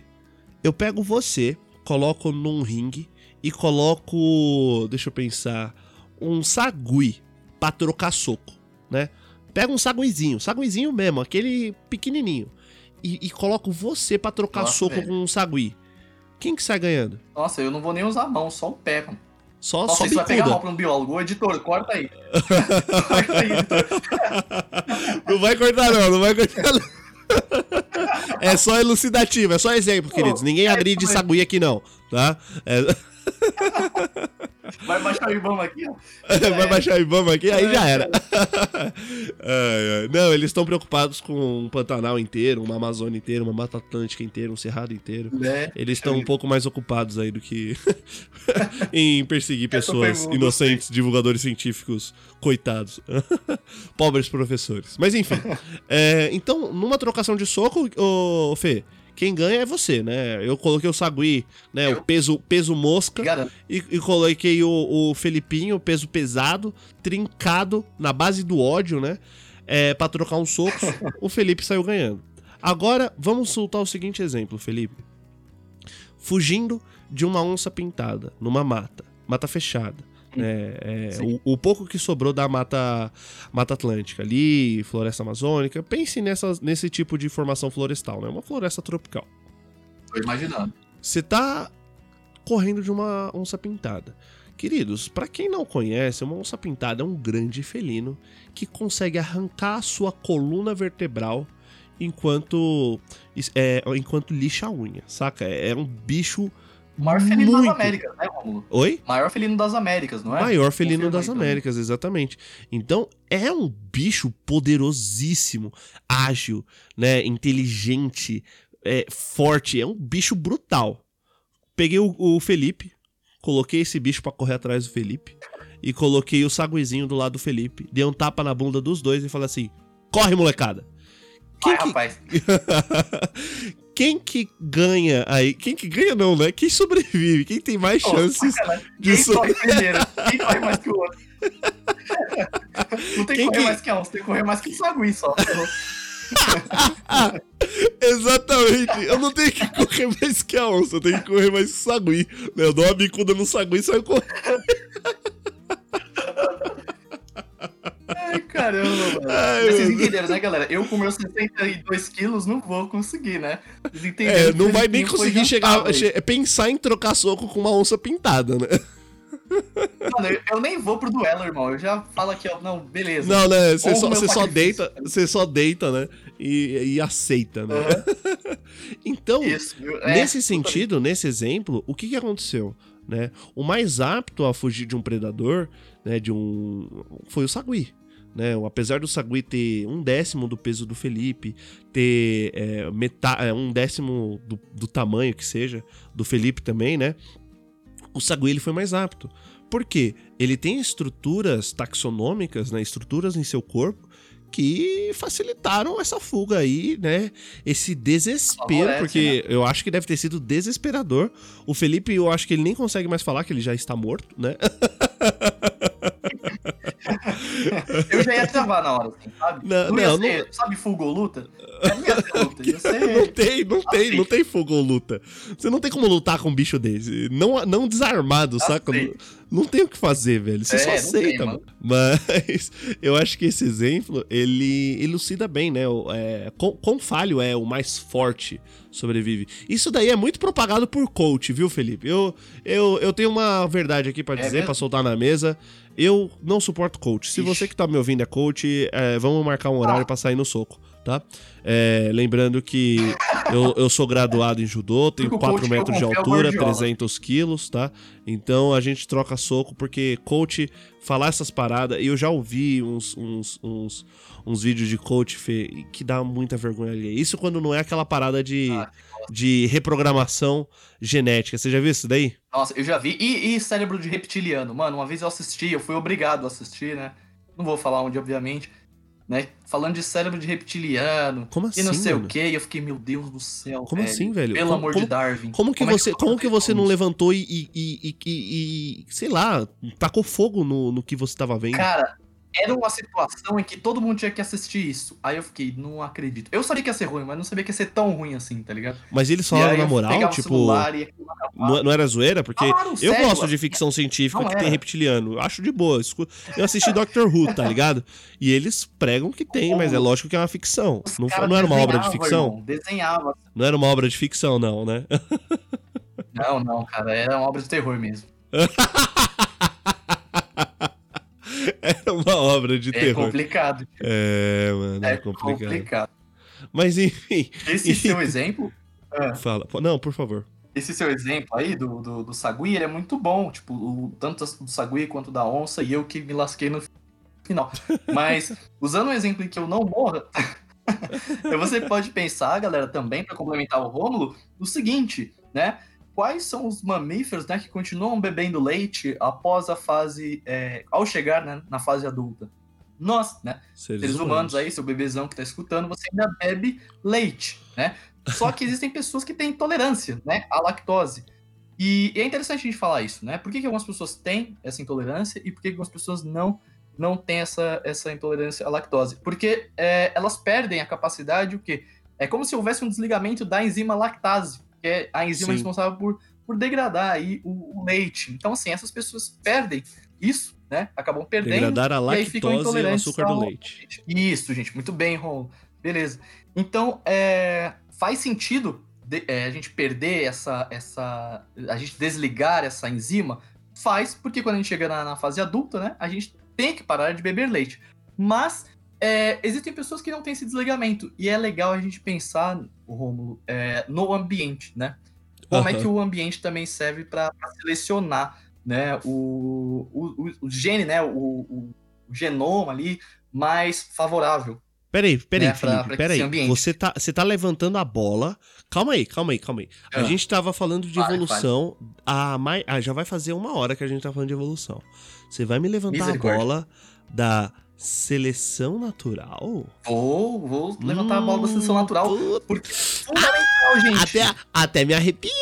Eu pego você, coloco num ringue e coloco. Deixa eu pensar. Um sagui pra trocar soco, né? Pega um saguizinho, saguizinho mesmo, aquele pequenininho. E, e coloco você pra trocar Nossa, soco velho. com um sagui. Quem que sai ganhando? Nossa, eu não vou nem usar a mão, só o pé, mano. Só, Nossa, só isso vai pegar mal bicuda. pra um biólogo. Ô, editor, corta aí. corta aí, editor. Não vai cortar não, não vai cortar não. É só elucidativo, é só exemplo, queridos. Ninguém agride mas- sagui aqui não, tá? É, Vai baixar o Ibama aqui, ó. vai baixar o Ibama aqui, aí É, já era. Ai, ai. Não, eles estão preocupados com um Pantanal inteiro, uma Amazônia inteira, uma Mata Atlântica inteira, um Cerrado inteiro. Né? Eles estão um pouco mais ocupados aí do que em perseguir pessoas inocentes, divulgadores científicos, coitados. Pobres professores. Mas enfim. é, então, numa trocação de soco, ô, Fê, quem ganha é você, né? Eu coloquei o Sagui, né? O Eu? peso, peso mosca. E, e coloquei o, o Felipinho, peso pesado, trincado, na base do ódio, né? É, pra trocar uns socos. o Felipe saiu ganhando. Agora, vamos soltar o seguinte exemplo, Felipe. Fugindo de uma onça pintada, numa mata, mata fechada. Né? É, Sim. o, o pouco que sobrou da mata, mata Atlântica ali, floresta amazônica. Pense nessas, nesse tipo de formação florestal, né? Uma floresta tropical. Tô imaginando. Você tá correndo de uma onça pintada. Queridos, pra quem não conhece, uma onça pintada é um grande felino que consegue arrancar a sua coluna vertebral enquanto é, enquanto lixa a unha, saca? É, é um bicho maior felino muito... das Américas, né, Romulo? Oi? Maior felino das Américas, não é? Maior felino Confirma das aí mim. Américas, exatamente. Então, é um bicho poderosíssimo, ágil, né, inteligente, é, forte, é um bicho brutal. Peguei o, o Felipe, coloquei esse bicho pra correr atrás do Felipe e coloquei o saguizinho do lado do Felipe, dei um tapa na bunda dos dois e falei assim: "Corre, molecada". Quem que, rapaz. quem que ganha aí? Quem que ganha não, né? Quem sobrevive? Quem tem mais chances sacanagem. de Quem so- corre primeiro? Quem corre mais que o outro? Não tem que Quem correr que- mais que a onça, tem que correr mais que o sagui só. Exatamente. Eu não tenho que correr mais que a onça, eu tenho que correr mais que o sagui. Eu dou uma bicuda no sagui e saio correndo. Ai, caramba, mano. Ai, vocês entenderam, né, galera? Eu com meus 62 quilos não vou conseguir, né? Vocês entenderam É, não vai nem conseguir chegar. é pensar em trocar soco com uma onça pintada, né? Mano, eu, nem vou pro duelo, irmão. Eu já falo aqui, ó. Não, beleza. Não, né? Você só, você só deita. Você só deita, né? E, e aceita, né? Aham, Então. Isso? É, Nesse sentido, nesse exemplo, o que, que aconteceu? Né? O mais apto a fugir de um predador, né, de um, foi o sagui. Né? Apesar do sagui ter um décimo do peso do Felipe, ter é, meta- é, um décimo do, do tamanho que seja do Felipe também, né? O sagui ele foi mais apto. Por quê? Ele tem estruturas taxonômicas, né, estruturas em seu corpo que facilitaram essa fuga aí, né? Esse desespero, Favorece, porque eu acho que deve ter sido desesperador. O Felipe, eu acho que ele nem consegue mais falar que ele já está morto, né? Eu já ia travar na hora, assim, sabe? Não, ia não, ser, Sabe fuga ou luta? Eu não ia ter luta, ia Não ser... tem, não tem, Assim. não tem fogo ou luta. Você não tem como lutar com um bicho desse. Não, não desarmado, saca? Assim. Não, não tem o que fazer, velho. Você É, só não aceita, tem, mano. Mas eu acho que esse exemplo, ele elucida bem, né? É, quão, quão falho é o mais forte sobrevive. Isso daí é muito propagado por coach, viu, Felipe? Eu, eu, eu tenho uma verdade aqui pra É dizer, mesmo? pra soltar na mesa. Eu não suporto coach. Se Ixi. você que tá me ouvindo é coach, é, vamos marcar um horário Ah. pra sair no soco, tá? É, lembrando que eu, eu sou graduado em judô, tenho Porque o 4 coach que eu metros de altura, Guardiola. 300 quilos, tá? Então a gente troca soco, porque coach falar essas paradas, e eu já ouvi uns, uns, uns, uns vídeos de coach Fê, que dá muita vergonha ali. Isso quando não é aquela parada de, Ah, de reprogramação genética. Você já viu isso daí? Nossa, eu já vi. E, e cérebro de reptiliano? Mano, uma vez eu assisti, eu fui obrigado a assistir, né? Não vou falar onde, obviamente. Né? Falando de cérebro de reptiliano Como e assim, não sei mano? o que, e eu fiquei, meu Deus do céu. Como velho. assim, velho? Pelo Como- amor como- de Darwin. Como que é você, eu como que você não levantou e, e, e, e- e- sei lá, tacou fogo no, no que você tava vendo? Cara, era uma situação em que todo mundo tinha que assistir isso. Aí eu fiquei, não acredito. Eu sabia que ia ser ruim, mas não sabia que ia ser tão ruim assim, tá ligado? Mas eles falaram na moral, tipo. Não, não, era zoeira? Porque claro, eu sério, gosto de ficção científica que tem reptiliano. Acho de boa. Eu assisti Doctor Who, tá ligado? E eles pregam que tem, mas é lógico que é uma ficção. Não, não era uma obra de ficção? Irmão, desenhava. Não era uma obra de ficção, não, né? Não, não, cara. Era uma obra de terror mesmo. Era uma obra de é terror. É complicado. É, mano, é, é complicado. complicado. Mas enfim. Esse enfim. seu exemplo. É. Fala. Não, por favor. Esse seu exemplo aí do, do, do Sagui, ele é muito bom. Tipo, o, tanto do Sagui quanto da onça, e eu que me lasquei no final. Mas, usando um exemplo em que eu não morra, você pode pensar, galera, também, para complementar o Rômulo, o seguinte, né? Quais são os mamíferos né, que continuam bebendo leite após a fase. É, ao chegar né, na fase adulta? Nós, né? Seres, seres humanos aí, seu bebezão que está escutando, você ainda bebe leite, né? Só que existem pessoas que têm intolerância, né? À lactose. E, e é interessante a gente falar isso, né? Por que, que algumas pessoas têm essa intolerância e por que, que algumas pessoas não não têm essa, essa intolerância à lactose? Porque é, elas perdem a capacidade, o quê? É como se houvesse um desligamento da enzima lactase que é a enzima Sim. responsável por, por degradar aí o, o, leite. Então, assim, essas pessoas perdem isso, né? Acabam perdendo. Degradar a lactose e, o açúcar do leite. Isso, gente, muito bem, Ron. Beleza. Então, é, faz sentido de, é, a gente perder essa, essa. a gente desligar essa enzima? Faz, porque quando a gente chega na, na fase adulta, né? A gente tem que parar de beber leite. Mas é, existem pessoas que não têm esse desligamento. E é legal a gente pensar, Rômulo, é, no ambiente, né? Como uhum. é que o ambiente também serve para selecionar né, o, o, o, gene, né, o, o, genoma ali mais favorável. Peraí, peraí, né, Felipe, pra, peraí. Você tá, você tá levantando a bola. Calma aí, calma aí, calma aí. A ah. gente tava falando de evolução. A ah, já vai fazer uma hora que a gente tá falando de evolução. Você vai me levantar a bola da Seleção natural? Vou, vou levantar hum, a bola da seleção natural. Puta. Porque é fundamental, gente. Até, até me arrepiei,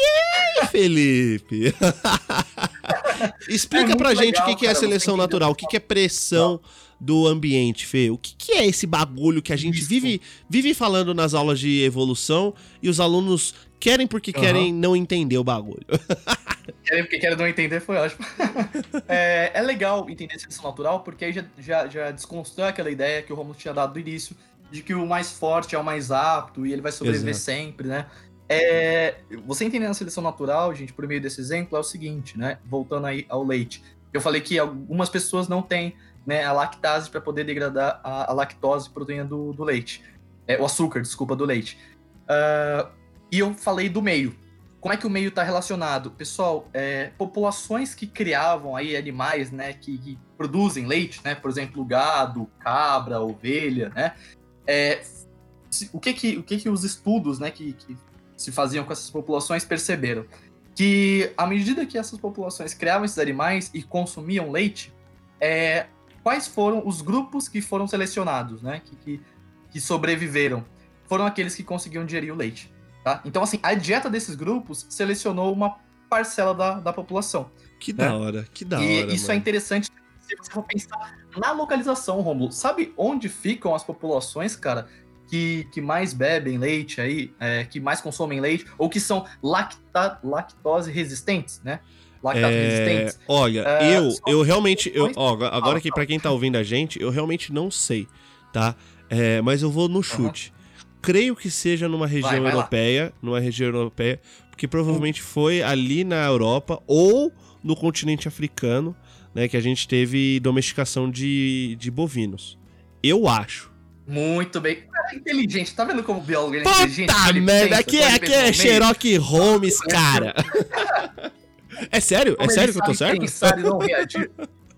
Felipe. Explica é pra gente legal, o que, que é seleção natural, o que, que é pressão do ambiente, Fê. O que, que é esse bagulho que a gente vive, vive falando nas aulas de evolução e os alunos querem porque uhum. querem não entender o bagulho? querem porque querem não entender, foi ótimo. é, é, legal entender a seleção natural, porque aí já, já, já desconstrói aquela ideia que o Romulo tinha dado no início, de que o mais forte é o mais apto e ele vai sobreviver Exato. sempre, né? É, você entendendo a seleção natural, gente, por meio desse exemplo, é o seguinte, né? Voltando aí ao leite. Eu falei que algumas pessoas não têm né, a lactase para poder degradar a, a lactose proteína do, do leite. É, o açúcar, desculpa, do leite. Uh, e eu falei do meio. Como é que o meio está relacionado? Pessoal, é, populações que criavam aí animais, né, que, que, produzem leite, né, por exemplo, gado, cabra, ovelha, né, é, o que que, o que que os estudos, né, que, que se faziam com essas populações perceberam? Que à medida que essas populações criavam esses animais e consumiam leite, é, quais foram os grupos que foram selecionados, né, que, que, que sobreviveram? Foram aqueles que conseguiam digerir o leite. Tá? Então, assim, a dieta desses grupos selecionou uma parcela da, da população. Que né? da hora, que da e hora. Isso é mano. é interessante se você for pensar na localização, Romulo. Sabe onde ficam as populações, cara, que, que mais bebem leite aí, é, que mais consomem leite, ou que são lacta, lactose resistentes, né? Lactose é, resistentes. Olha, é, eu, eu realmente. Eu, ó, agora aqui, para quem tá ouvindo a gente, eu realmente não sei, tá? É, mas eu vou no chute. Uhum creio que seja numa região vai, vai europeia, lá. numa região europeia, porque provavelmente foi ali na Europa ou no continente africano, né, que a gente teve domesticação de, de bovinos. Eu acho. Muito bem. Cara, inteligente. Tá vendo como o biólogo é Puta inteligente? Puta merda, aqui, é, aqui é Sherlock Holmes, cara. é sério? Como é sério que eu tô certo? Pensar e não reagir.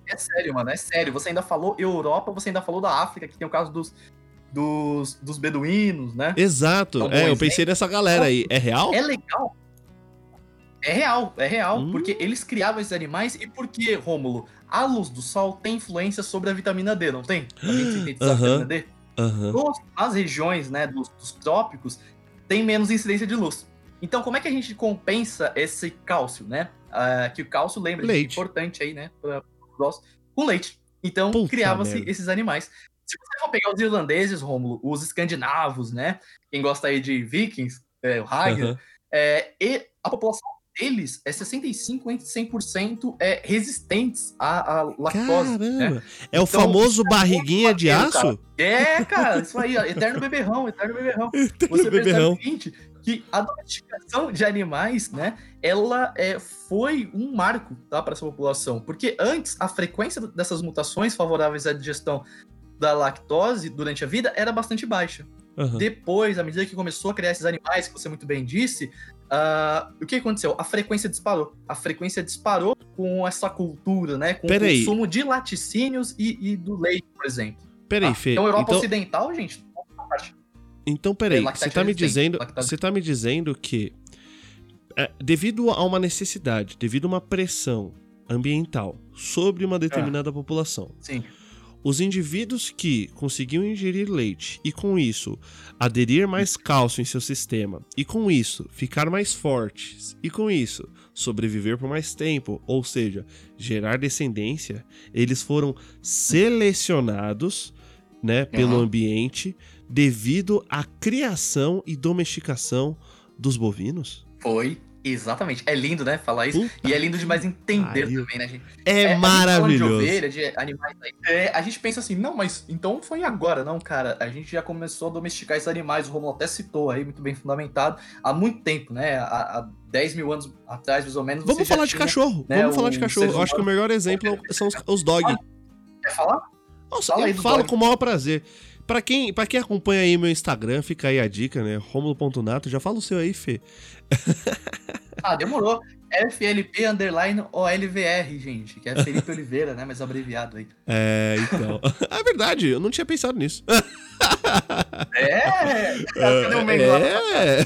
É sério, mano, é sério. Você ainda falou Europa, você ainda falou da África, que tem o caso dos, dos, dos beduínos, né? Exato. É, eu pensei nessa galera aí. É real? É legal. É real, é real, hum. porque eles criavam esses animais e porque, Rômulo, a luz do sol tem influência sobre a vitamina D, não tem? A gente sintetizar uh -huh. a vitamina D. Uhum. Nas regiões né, dos, dos trópicos, tem menos incidência de luz. Então, como é que a gente compensa esse cálcio, né? Uh, que o cálcio, lembra, é importante aí, né? Pra, pra, com leite. Então criava-se esses animais. Se você for pegar os irlandeses, Rômulo, os escandinavos, né? Quem gosta aí de vikings, é, o Hager, uhum. é, e a população deles é 65 entre 100% é, resistentes à, à lactose. Né? Né? É o então, famoso barriguinha de aço? Cara. É, cara, isso aí, ó, eterno beberrão, eterno beberrão. Eterno Você beberrão. percebe o seguinte, que a domesticação de animais, né, ela é, foi um marco tá, para essa população. Porque antes, a frequência dessas mutações favoráveis à digestão da lactose durante a vida era bastante baixa. Uhum. Depois, à medida que começou a criar esses animais, que você muito bem disse, uh, o que aconteceu? A frequência disparou. A frequência disparou com essa cultura, né? Com Pera o consumo aí. de laticínios e, e, do leite, por exemplo. Peraí, ah, Fê. Então, Europa então... Ocidental, gente, então, peraí, você tá me dizendo, você tá me dizendo que é, devido a uma necessidade, devido a uma pressão ambiental sobre uma determinada é. população, Sim. Os indivíduos que conseguiam ingerir leite e com isso aderir mais cálcio em seu sistema e com isso ficar mais fortes e com isso sobreviver por mais tempo, ou seja, gerar descendência, eles foram selecionados, né, pelo uhum. ambiente devido à criação e domesticação dos bovinos? Foi, exatamente. É lindo, né, falar isso. Puta e é lindo demais entender também, né, gente? É, é maravilhoso. De ovelha, de animais, é, a gente pensa assim, não, mas então foi agora. Não, cara, a gente já começou a domesticar esses animais, o Romulo até citou aí, muito bem fundamentado, há muito tempo, né? Há, há 10 mil anos atrás, mais ou menos. Vamos falar de tinha, cachorro. Né, Vamos falar de cachorro. Eu acho que o melhor exemplo são os, os dog. Quer falar? Nossa, Fala eu falo dog. com o maior prazer. Pra quem, pra quem acompanha aí meu Instagram, fica aí a dica, né? Romulo.nato. Já fala o seu aí, Fê. ah, demorou. FLP underline OLVR, gente, que é Felipe Oliveira, né? Mas abreviado aí. É, então. é verdade, eu não tinha pensado nisso. é! Cadê o é.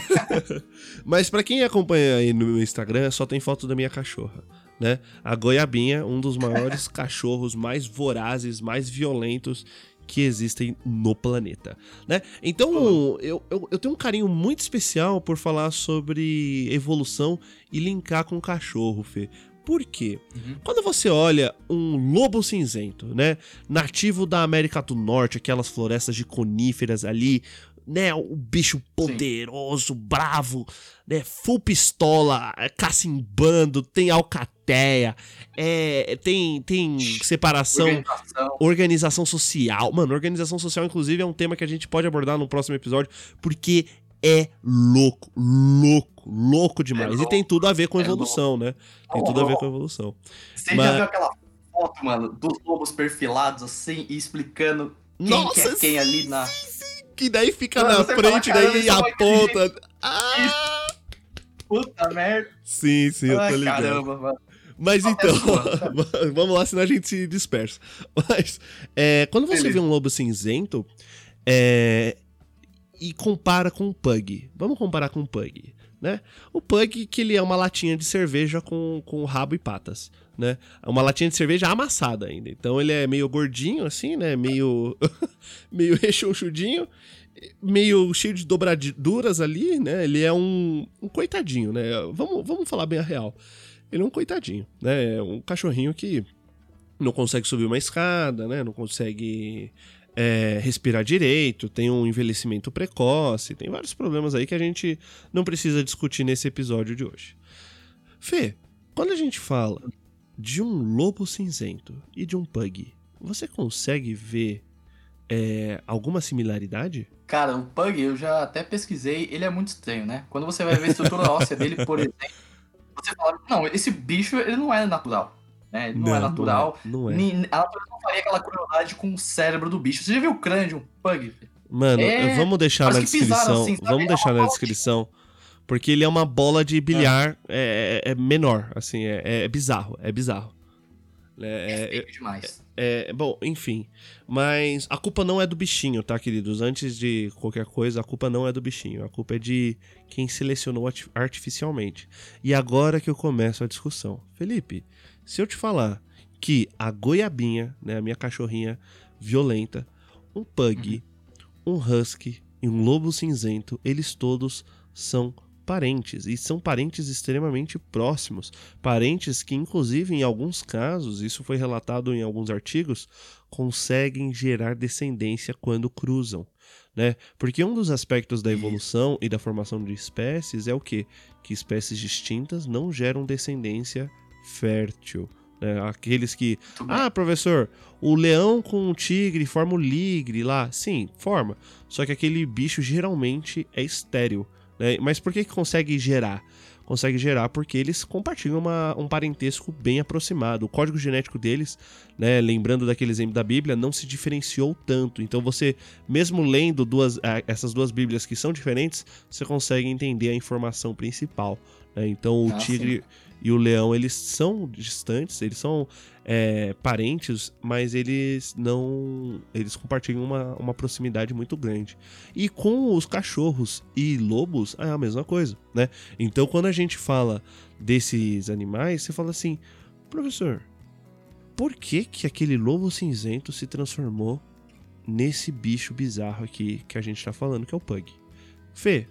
Mas para quem acompanha aí no Instagram, só tem foto da minha cachorra. Né? A Goiabinha, um dos maiores cachorros mais vorazes, mais violentos que existem no planeta, né? Então, eu, eu, eu, tenho um carinho muito especial por falar sobre evolução e linkar com o cachorro, Fê. Por quê? Uhum. Quando você olha um lobo cinzento, né? Nativo da América do Norte, aquelas florestas de coníferas ali, né, o bicho poderoso, Sim. bravo, né, full pistola, cacimbando, tem alcateia, é, tem, tem separação, organização. organização social. Mano, organização social, inclusive, é um tema que a gente pode abordar no próximo episódio, porque é louco, louco, louco demais. É louco, e tem tudo a ver com é evolução, né? Tem tudo a ver com evolução. Você Mas... já viu aquela foto, mano, dos lobos perfilados assim, e explicando quem Nossa, que é quem ali na que daí fica Mano, na frente, fala, daí aponta. Ah! Puta merda. Sim, sim, eu tô ligado. Caramba, mano. Mas então, vamos lá, senão a gente se dispersa. Mas, é, quando você Beleza. vê um lobo cinzento é, e compara com um pug, vamos comparar com um pug, né? O pug, que ele é uma latinha de cerveja com, com rabo e patas, né? É uma latinha de cerveja amassada ainda. Então ele é meio gordinho, assim, né? Meio, meio rechonchudinho, meio cheio de dobraduras ali, né? Ele é um, um coitadinho, né? Vamos, vamos falar bem a real. Ele é um coitadinho, né? É um cachorrinho que não consegue subir uma escada, né? Não consegue é, respirar direito, tem um envelhecimento precoce, tem vários problemas aí que a gente não precisa discutir nesse episódio de hoje. Fê, quando a gente fala de um lobo cinzento e de um pug, você consegue ver é, alguma similaridade? Cara, o pug eu já até pesquisei, ele é muito estranho, né? Quando você vai ver a estrutura óssea dele, por exemplo, você fala, não, esse bicho ele não é natural. Né? Ele não, não é natural. Não é, não é. A natureza não faria aquela crueldade com o cérebro do bicho. Você já viu o crânio de um pug? Mano, é... vamos deixar na descrição. Assim, vamos deixar na descrição. Porque ele é uma bola de bilhar é. É, é menor, assim, é, é, bizarro, é bizarro. É, é demais. É, bom, enfim. Mas a culpa não é do bichinho, tá, queridos? Antes de qualquer coisa, a culpa não é do bichinho. A culpa é de quem selecionou artificialmente. E agora que eu começo a discussão. Felipe, se eu te falar que a goiabinha, né, a minha cachorrinha violenta, um pug, uhum. um husky e um lobo cinzento, eles todos são parentes, e são parentes extremamente próximos, parentes que, inclusive, em alguns casos, isso foi relatado em alguns artigos, conseguem gerar descendência quando cruzam. Né? Porque um dos aspectos da evolução e da formação de espécies é o quê? Que espécies distintas não geram descendência fértil. Né? Aqueles que. Ah, professor, o leão com o tigre forma o ligre lá. Sim, forma. Só que aquele bicho geralmente é estéril. Né? Mas por que, que consegue gerar? Consegue gerar porque eles compartilham uma, um parentesco bem aproximado. O código genético deles, né, lembrando daquele exemplo da Bíblia, não se diferenciou tanto. Então você, mesmo lendo duas, essas duas Bíblias que são diferentes, você consegue entender a informação principal. Né? Então o ah, tigre. Sim e o leão, eles são distantes, eles são é, parentes, mas eles não. Eles compartilham uma, uma proximidade muito grande. E com os cachorros e lobos é a mesma coisa, né? Então quando a gente fala desses animais, você fala assim, professor, por que que aquele lobo cinzento se transformou nesse bicho bizarro aqui que a gente tá falando, que é o pug? Fê,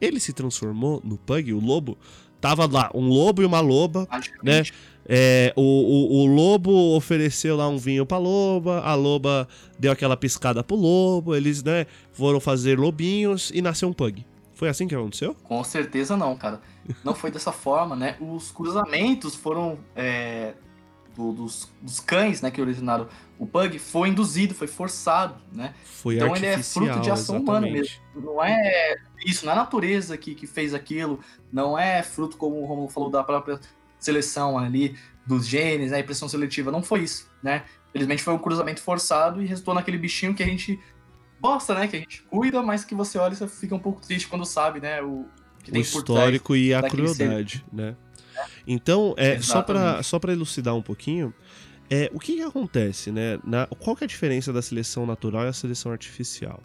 ele se transformou no pug, o lobo, Tava lá um lobo e uma loba, né? É, o, o, o, lobo ofereceu lá um vinho pra loba, a loba deu aquela piscada pro lobo, eles, né, foram fazer lobinhos e nasceu um pug. Foi assim que aconteceu? Com certeza não, cara. Não foi dessa forma, né? Os cruzamentos foram é, do, dos, dos, cães, né, que originaram o pug, foi induzido, foi forçado, né? Foi então ele é fruto de ação exatamente. humana mesmo. Não é isso, não é a natureza que, que fez aquilo, não é fruto, como o Romulo falou, da própria seleção ali, dos genes, né, impressão seletiva, não foi isso, né? Felizmente foi um cruzamento forçado e resultou naquele bichinho que a gente gosta, né, que a gente cuida, mas que você olha e você fica um pouco triste quando sabe, né, o que tem o histórico e a crueldade, ser. né? Então, é, só para só elucidar um pouquinho, é, o que, que acontece, né? Na, qual que é a diferença da seleção natural e a seleção artificial?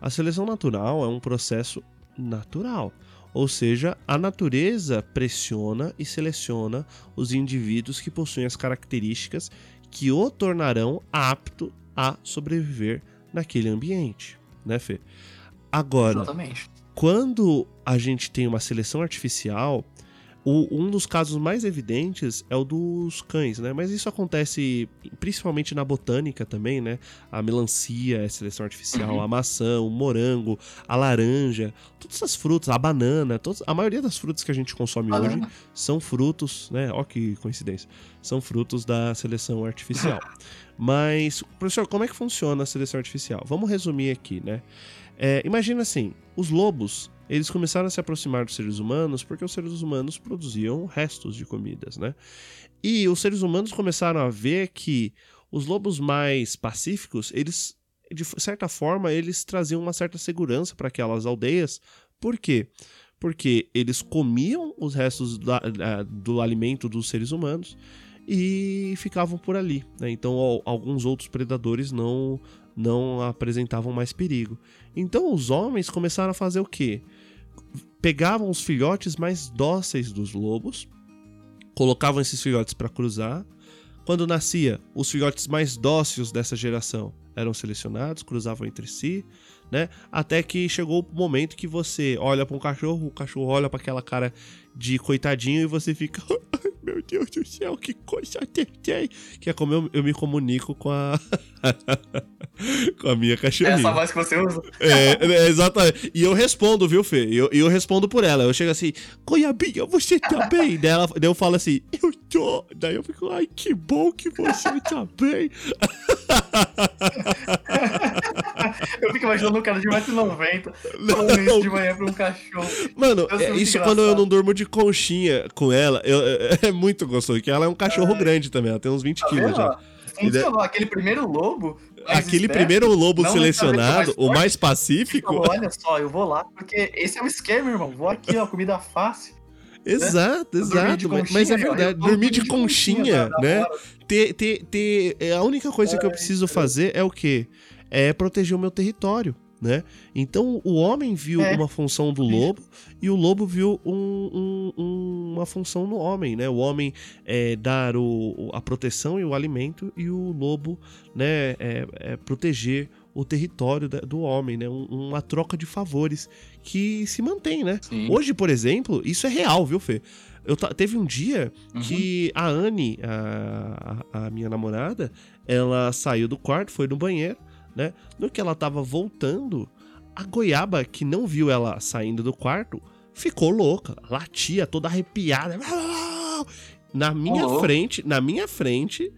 A seleção natural é um processo natural, ou seja, a natureza pressiona e seleciona os indivíduos que possuem as características que o tornarão apto a sobreviver naquele ambiente, né, Fê? Agora, Exatamente. quando a gente tem uma seleção artificial, o, um dos casos mais evidentes é o dos cães, né? Mas isso acontece principalmente na botânica também, né? A melancia é seleção artificial, uhum. a maçã, o morango, a laranja, todas as frutas, a banana, todas, a maioria das frutas que a gente consome banana. hoje são frutos, né? Ó que coincidência. São frutos da seleção artificial. Mas, professor, como é que funciona a seleção artificial? Vamos resumir aqui, né? É, imagina assim, os lobos eles começaram a se aproximar dos seres humanos porque os seres humanos produziam restos de comidas, né? E os seres humanos começaram a ver que os lobos mais pacíficos, eles, de certa forma, eles traziam uma certa segurança para aquelas aldeias. Por quê? Porque eles comiam os restos do alimento dos seres humanos e ficavam por ali. Né? Então, alguns outros predadores não, não apresentavam mais perigo. Então, os homens começaram a fazer o quê? Pegavam os filhotes mais dóceis dos lobos, colocavam esses filhotes para cruzar. Quando nascia, os filhotes mais dóceis dessa geração eram selecionados, cruzavam entre si, né? Até que chegou o momento que você olha para um cachorro, o cachorro olha para aquela cara de coitadinho e você fica, meu Deus do céu, que coisa tem, que é como eu, eu me comunico com a com a minha cachorrinha. Essa voz que você usa? É, é, exatamente. E eu respondo, viu, Fê? E eu, eu respondo por ela. Eu chego assim, Goiabinha, você tá bem? daí, ela, daí eu falo assim, eu tô. Daí eu fico, ai, que bom que você tá bem. eu fico imaginando um cara de 1,90m falando isso de manhã pra um cachorro. Mano, é, isso quando eu não durmo de conchinha com ela, eu, é, é muito gostoso, porque ela é um cachorro é. grande também, ela tem uns 20 tá quilos já. Funcionou, aquele primeiro lobo. Aquele esperto, primeiro lobo selecionado, o mais pacífico. Falou, olha só, eu vou lá, porque esse é o esquema, irmão. Vou aqui, ó, comida fácil. Exato, né? exato. Mas, mas é verdade, dormir de conchinha, né? Ter, ter, ter, é, a única coisa que eu preciso fazer é o quê? É proteger o meu território né? Então o homem viu é. uma função do lobo e o lobo viu um, um, uma função no homem, né? O homem é, dar o, a proteção e o alimento e o lobo, né, é, é proteger o território do homem, né? uma troca de favores que se mantém, né? Sim. Hoje, por exemplo, isso é real, viu, Fê? Eu teve um dia uhum. que a Anne, a, a, minha namorada, ela saiu do quarto, foi no banheiro, né? No que ela tava voltando, a goiaba, que não viu ela saindo do quarto, ficou louca, latia, toda arrepiada. Na minha frente, na minha frente,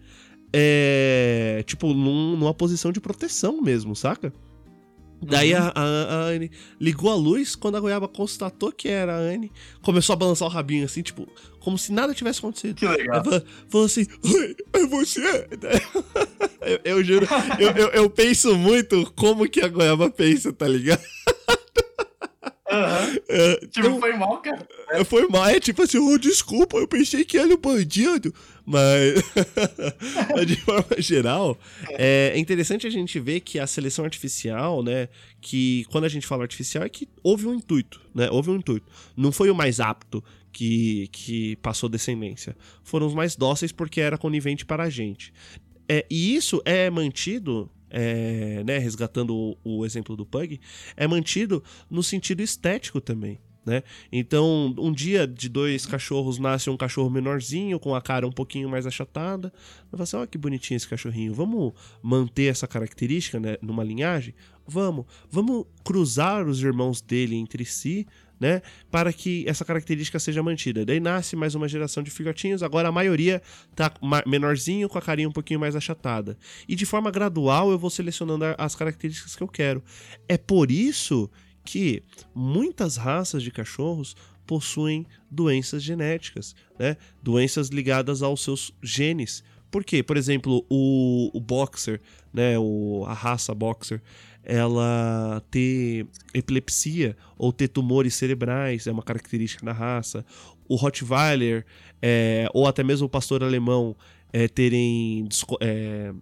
é, tipo, num, numa posição de proteção mesmo, saca? Daí uhum. a, a, a, Anne ligou a luz, quando a goiaba constatou que era a Anne, começou a balançar o rabinho assim, tipo, como se nada tivesse acontecido. Que legal. Ela falou assim, é você? eu, eu juro, eu, eu, eu penso muito como que a goiaba pensa, tá ligado? Uhum. É, tipo, então, foi mal, cara. É, foi mal, é tipo assim, oh, desculpa, eu pensei que era um bandido. Mas, de forma geral, é interessante a gente ver que a seleção artificial, né? Que quando a gente fala artificial é que houve um intuito, né? Houve um intuito. Não foi o mais apto que, que passou descendência. Foram os mais dóceis porque era conivente para a gente. É, e isso é mantido é, né, resgatando o, o, exemplo do Pug, é mantido no sentido estético também. Né? Então, um dia de dois cachorros nasce um cachorro menorzinho, com a cara um pouquinho mais achatada. Vai falar assim: olha que bonitinho esse cachorrinho. Vamos manter essa característica né, numa linhagem? Vamos. Vamos cruzar os irmãos dele entre si né? Para que essa característica seja mantida. Daí nasce mais uma geração de filhotinhos, agora a maioria tá menorzinho, com a carinha um pouquinho mais achatada. E de forma gradual eu vou selecionando as características que eu quero. É por isso que muitas raças de cachorros possuem doenças genéticas, né? Doenças ligadas aos seus genes. Por quê? Por exemplo, o, o boxer, né? O, a raça boxer, ela ter epilepsia ou ter tumores cerebrais, é uma característica da raça. O Rottweiler, é, ou até mesmo o pastor alemão, é, terem é,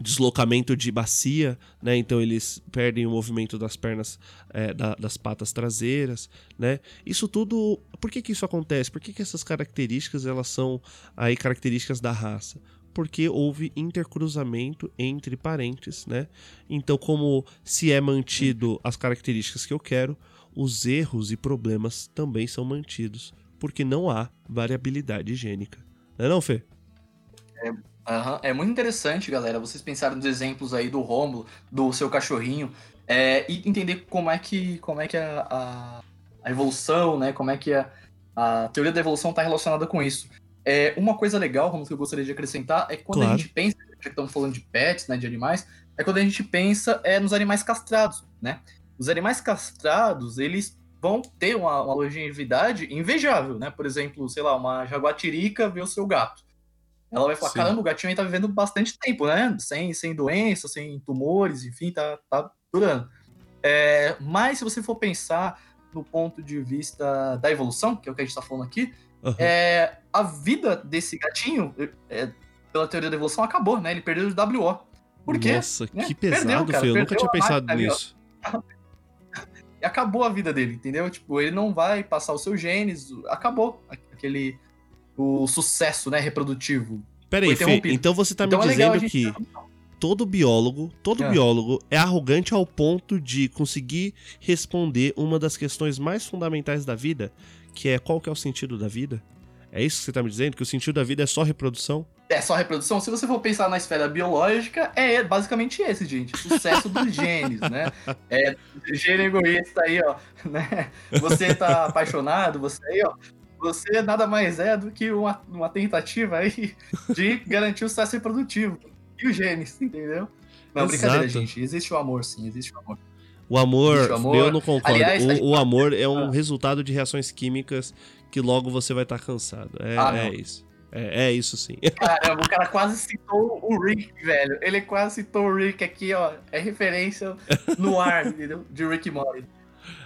deslocamento de bacia, né? Então eles perdem o movimento das pernas, é, da, das patas traseiras, né? Isso tudo, por que que isso acontece? Por que que essas características elas são aí características da raça? Porque houve intercruzamento entre parentes, né? Então, como se é mantido as características que eu quero, os erros e problemas também são mantidos, porque não há variabilidade gênica. Não é não, Fê? É, é muito interessante, galera, vocês pensarem nos exemplos aí do Rômulo, do seu cachorrinho, é, e entender como é que, como é que a, a, a evolução, né, como é que a, a teoria da evolução está relacionada com isso. É, uma coisa legal, como que eu gostaria de acrescentar, é que quando claro. a gente pensa, já que estamos falando de pets, né, de animais, é quando a gente pensa é, nos animais castrados, né? Os animais castrados, eles vão ter uma, uma longevidade invejável, né? Por exemplo, sei lá, uma jaguatirica vê o seu gato. Ela vai falar, Sim. caramba, o gatinho aí tá vivendo bastante tempo, né? Sem, sem doença, sem tumores, enfim, tá, tá durando. É, mas se você for pensar no ponto de vista da evolução, que é o que a gente tá falando aqui, Uhum. É, a vida desse gatinho, é, pela teoria da evolução, acabou, né? Ele perdeu o WO. Por quê? Nossa, né? que pesado, Fê. Eu nunca tinha pensado nisso. e acabou a vida dele, entendeu? Tipo, ele não vai passar os seus genes. Acabou aquele. O sucesso, né, reprodutivo. Pera aí, Fê, então você tá então me é dizendo que todo biólogo, todo é. biólogo é arrogante ao ponto de conseguir responder uma das questões mais fundamentais da vida, que é qual que é o sentido da vida? É isso que você está me dizendo? Que o sentido da vida é só reprodução? É só reprodução? Se você for pensar na esfera biológica, é basicamente esse, gente. Sucesso dos genes, né? É, gene egoísta aí, ó. Né? Você tá apaixonado, você aí, ó. Você nada mais é do que uma, uma tentativa aí de garantir o sucesso reprodutivo. E os genes, entendeu? Não, Exato. brincadeira, gente. Existe o amor, sim, existe o amor. O amor, amor, eu não concordo. Aliás, o, o, amor é um ah. resultado de reações químicas que logo você vai estar tá cansado. É, ah, é isso. É, é, isso sim. Caramba, o cara quase citou o Rick, velho. Ele quase citou o Rick aqui, ó. É referência no ar, entendeu? De Rick Morty.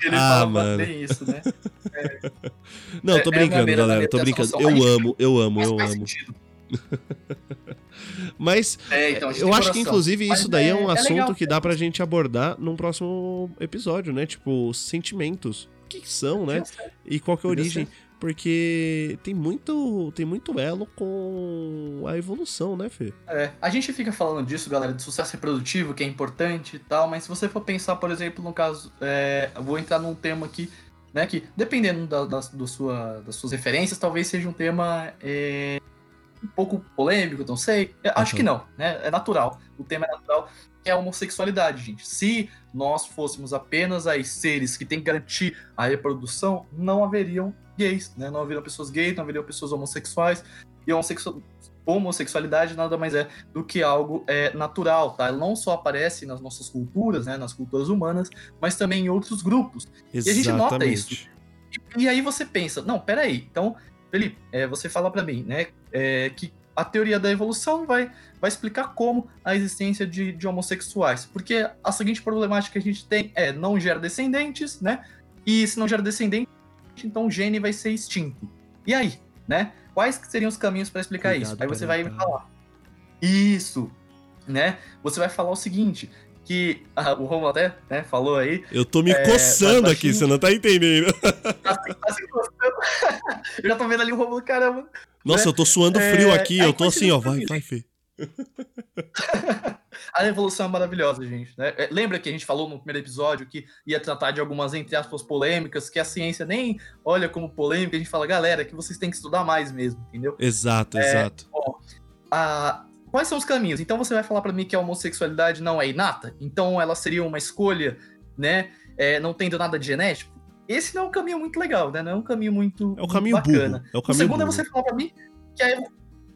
Ele ah, fala mano. bem isso, né? É. Não, tô é, é brincando, galera. Tô brincando. Eu amo, eu amo, eu amo. Mas é, então, eu acho que, inclusive, isso daí é, é um é assunto legal, que dá pra gente abordar num próximo episódio, né? Tipo, sentimentos. O que, que são, né? E qual que é a origem. Porque tem muito, tem muito elo com a evolução, né, Fê? É, a gente fica falando disso, galera, de sucesso reprodutivo, que é importante e tal, mas se você for pensar, por exemplo, no caso, é, eu vou entrar num tema aqui, né, que dependendo da, da, do sua, das suas referências, talvez seja um tema é, um pouco polêmico, não sei. Acho que não, né? É natural. O tema é natural, que é a homossexualidade, gente. Se nós fôssemos apenas aí seres que têm que garantir a reprodução, não haveriam gays, né? Não haveriam pessoas gays, não haveriam pessoas homossexuais. E homossexu... homossexualidade nada mais é do que algo é, natural, tá? Ela não só aparece nas nossas culturas, né? Nas culturas humanas, mas também em outros grupos. Exatamente. E a gente nota isso. E, e aí você pensa, não, peraí, então Felipe, é, você fala para mim, né, é, que a teoria da evolução vai, vai explicar como a existência de, de, homossexuais. Porque a seguinte problemática que a gente tem é não gera descendentes, né? E se não gera descendente, então o gene vai ser extinto. E aí, né? Quais seriam os caminhos para explicar Cuidado isso? Aí você vai me falar. Isso, né? Você vai falar o seguinte, que ah, o Romulo até né, falou aí. Eu tô me é, coçando aqui, você não tá entendendo. Tá, tá se coçando. eu já tô vendo ali o Romulo, caramba. Nossa, né? eu tô suando frio é, aqui, eu tô assim, ó, vai, vai, Fê. a evolução é maravilhosa, gente. Né? É, lembra que a gente falou no primeiro episódio que ia tratar de algumas, entre aspas, polêmicas, que a ciência nem olha como polêmica, a gente fala, galera, que vocês têm que estudar mais mesmo, entendeu? Exato, é, exato. Bom, a, Quais são os caminhos? Então você vai falar para mim que a homossexualidade não é inata? Então ela seria uma escolha, né? É, não tendo nada de genético? Esse não é um caminho muito legal, né? Não é um caminho muito, é o caminho bacana. É o, caminho o segundo burro. é você falar para mim que a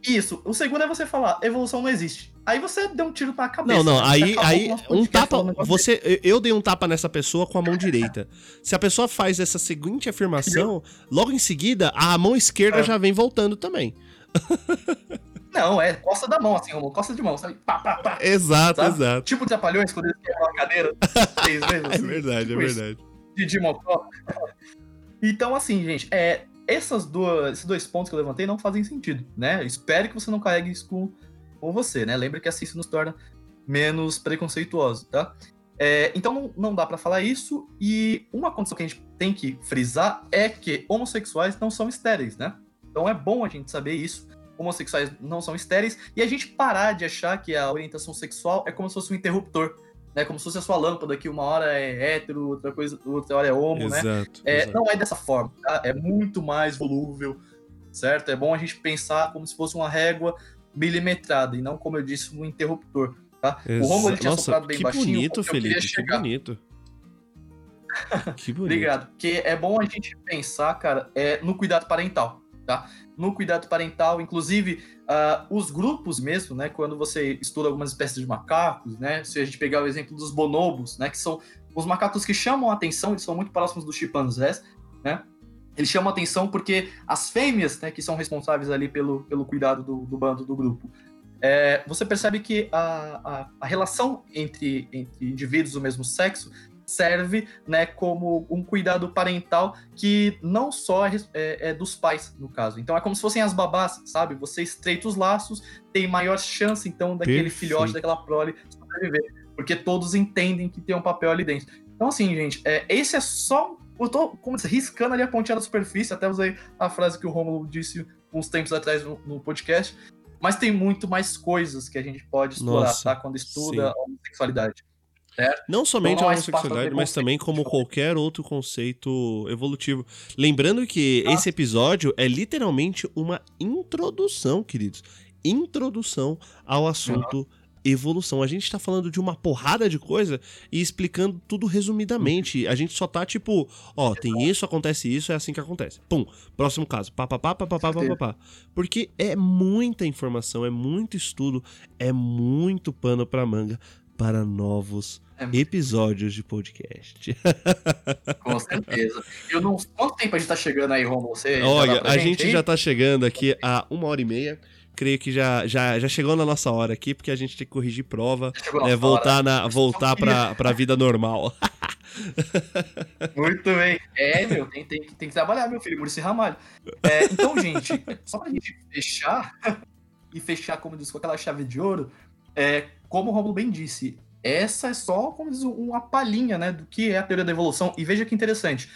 isso. O segundo é você falar, evolução não existe. Aí você deu um tiro na cabeça. Não, não, aí, aí um tapa, você, eu dei um tapa nessa pessoa com a mão direita. Se a pessoa faz essa seguinte afirmação, logo em seguida, a mão esquerda é. já vem voltando também. Não, é costa da mão, assim, Romulo, costa de mão, sabe? Pá, pá, pá. Exato, sabe? exato. Tipo de Trapalhões, quando eles quebram a cadeira três vezes. É assim, é verdade, tipo é verdade. De Mocó. Então, assim, gente, é, essas duas, esses dois pontos que eu levantei não fazem sentido, né? Espero que você não carregue isso com, com você, né? Lembre que a ciência nos torna menos preconceituoso, tá? É, então não, não dá para falar isso, e uma condição que a gente tem que frisar é que homossexuais não são estéreis, né? Então é bom a gente saber isso homossexuais não são estéreis, e a gente parar de achar que a orientação sexual é como se fosse um interruptor. Né, como se fosse a sua lâmpada, que uma hora é hétero, outra, coisa, outra hora é homo, exato, né? É, exato. Não é dessa forma, tá? É muito mais volúvel, certo? É bom a gente pensar como se fosse uma régua milimetrada, e não, como eu disse, um interruptor, tá? O Romulo ele tinha Nossa, soprado bem que baixinho. Bonito, Felipe, que bonito, que bonito. Obrigado. Porque é bom a gente pensar, cara, é, no cuidado parental, tá? No cuidado parental, inclusive uh, os grupos mesmo, né? Quando você estuda algumas espécies de macacos, né? Se a gente pegar o exemplo dos bonobos, né? Que são os macacos que chamam a atenção, eles são muito próximos dos chimpanzés, né? Eles chamam a atenção porque as fêmeas, né, que são responsáveis ali pelo, pelo cuidado do, do bando, do grupo, é, você percebe que a, a, a relação entre, entre indivíduos do mesmo sexo serve né, como um cuidado parental que não só é, é, é, dos pais, no caso. Então é como se fossem as babás, sabe? Você estreita os laços, tem maior chance, então, daquele Perfeito. filhote, daquela prole sobreviver. Porque todos entendem que tem um papel ali dentro. Então, assim, gente, é, esse é só. Eu tô como se, riscando ali a pontinha da superfície, até usei a frase que o Romulo disse uns tempos atrás no, no podcast. Mas tem muito mais coisas que a gente pode explorar, Nossa, tá? Quando estuda sim. a homossexualidade. Certo? Não somente a homossexualidade, mas também como qualquer outro conceito evolutivo. Lembrando que ah. esse episódio é literalmente uma introdução, queridos. Introdução ao assunto uhum. evolução. A gente tá falando de uma porrada de coisa e explicando tudo resumidamente. A gente só tá tipo, ó, tem isso, acontece isso, é assim que acontece. Pum, próximo caso. Pá, pá, pá, pá, pá, pá, pá, pá. Porque é muita informação, é muito estudo, é muito pano pra manga para novos. Episódios de podcast. Com certeza. Eu não... Quanto tempo a gente tá chegando aí, Romulo? Você Olha, a gente, gente já tá chegando aqui a uma hora e meia. Creio que já, já, já chegou na nossa hora aqui, porque a gente tem que corrigir prova, né, voltar, na, voltar pra, pra vida normal. Muito bem. É, meu, tem, tem, tem que trabalhar, meu filho, Murici Ramalho. É, então, gente, só pra gente fechar, e fechar, como diz, com aquela chave de ouro, é, como o Romulo bem disse, essa é só, como diz, uma palhinha, né, do que é a teoria da evolução. E veja que interessante.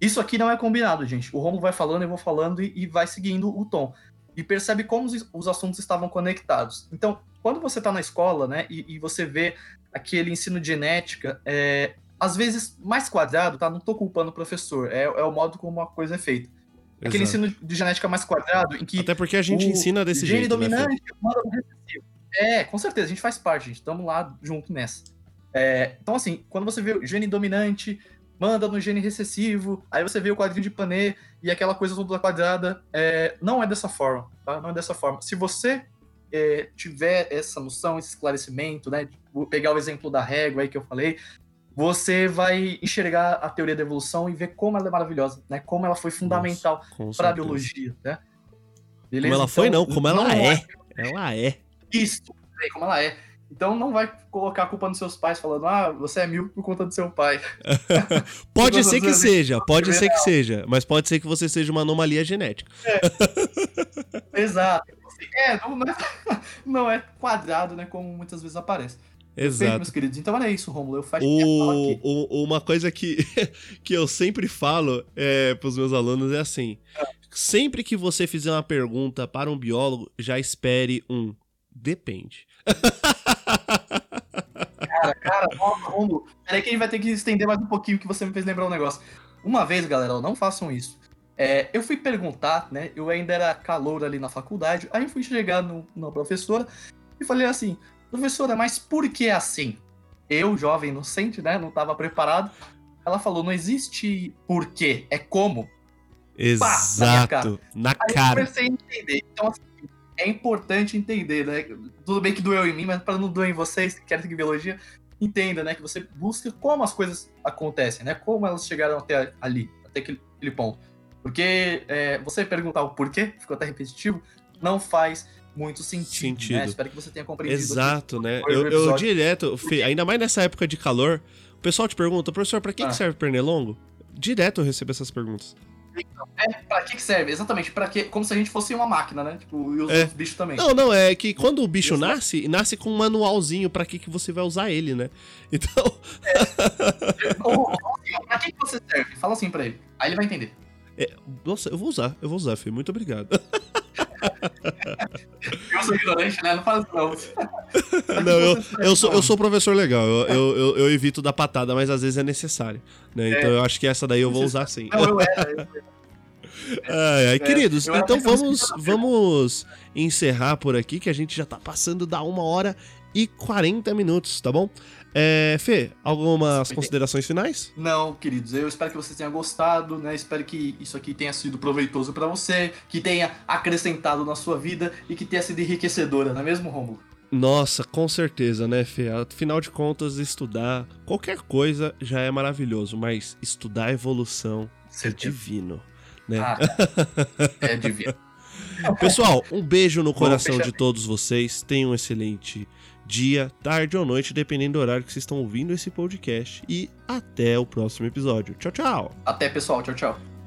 Isso aqui não é combinado, gente. O Romulo vai falando, eu vou falando e, e vai seguindo o tom. E percebe como os, os assuntos estavam conectados. Então, quando você está na escola, né, e, e, você vê aquele ensino de genética, é, às vezes mais quadrado, tá? Não estou culpando o professor, é, é, o modo como a coisa é feita. Exato. Aquele ensino de genética mais quadrado, em que. Até porque a gente ensina desse gene jeito. Gene dominante né, manda no recessivo. É, com certeza, a gente faz parte, gente. Estamos lá junto nessa. É, então, assim, quando você vê o gene dominante, manda no gene recessivo, aí você vê o quadrinho de Panet e aquela coisa toda quadrada. É, não é dessa forma, tá? Não é dessa forma. Se você é, tiver essa noção, esse esclarecimento, né? Vou pegar o exemplo da régua aí que eu falei, você vai enxergar a teoria da evolução e ver como ela é maravilhosa, né? Como ela foi fundamental para a biologia, né? Beleza? Como ela foi, então, não, como ela é. é. Ela é. Isso, como ela é. Então não vai colocar a culpa nos seus pais falando, ah, você é mil por conta do seu pai. pode ser que seja, pode ser que seja, mas pode ser que você seja uma anomalia genética. É. Exato. É, não, não, é, não é quadrado, né, como muitas vezes aparece. Exato. Perfeito, meus queridos. Então era isso, Romulo. Eu faço o, o, Uma coisa que, que eu sempre falo é, para os meus alunos é assim: é. sempre que você fizer uma pergunta para um biólogo, já espere um depende. Cara, cara, Romulo, peraí que a gente vai ter que estender mais um pouquinho que você me fez lembrar um negócio. Uma vez, galera, não façam isso. É, eu fui perguntar, né? Eu ainda era calor ali na faculdade. Aí eu fui chegar no, na professora e falei assim: professora, mas por que assim? Eu, jovem inocente, né? Não estava preparado. Ela falou: não existe porquê, é como. Exato, Pá, na, na cara. Aí eu comecei a entender. Então, assim, é importante entender, né? Tudo bem que doeu em mim, mas para não doer em vocês que querem seguir biologia, entenda, né? Que você busca como as coisas acontecem, né? Como elas chegaram até ali, até aquele, aquele ponto. Porque é, você perguntar o porquê, ficou até repetitivo, não faz muito sentido. Né? sentido. Né? Espero que você tenha compreendido. Exato, né? Eu, eu, direto, ainda mais nessa época de calor, o pessoal te pergunta, professor, para que, ah. que serve pernilongo? Direto eu recebo essas perguntas. É, pra que, que serve? Exatamente, para que como se a gente fosse uma máquina, né? Tipo, e os é. bichos também. Não, não, é que quando o bicho nasce, nasce com um manualzinho para que, que você vai usar ele, né? Então. É. pra que, que você serve? Fala assim pra ele. Aí ele vai entender. É, nossa, eu vou usar, eu vou usar, filho. Muito obrigado. eu sou ignorante, né? Não faz não. não, eu, eu, sou, eu sou professor legal. Eu, eu, eu, evito dar patada, mas às vezes é necessário. Né? Então eu acho que essa daí eu vou usar sim. Não, eu era. Ai, ai, queridos, então vamos, vamos encerrar por aqui, que a gente já tá passando da uma hora e 40 minutos, tá bom? É, Fê, algumas considerações finais? Não, queridos, eu espero que vocês tenham gostado, né? Espero que isso aqui tenha sido proveitoso para você, que tenha acrescentado na sua vida e que tenha sido enriquecedora, não é mesmo, Romulo? Nossa, com certeza, né, Fê? Afinal de contas, estudar qualquer coisa já é maravilhoso, mas estudar evolução é divino, né? Ah, é divino. Pessoal, um beijo no coração de todos vocês. Tenham um excelente dia, tarde ou noite, dependendo do horário que vocês estão ouvindo esse podcast. E até o próximo episódio. Tchau, tchau. Até, pessoal. Tchau, tchau.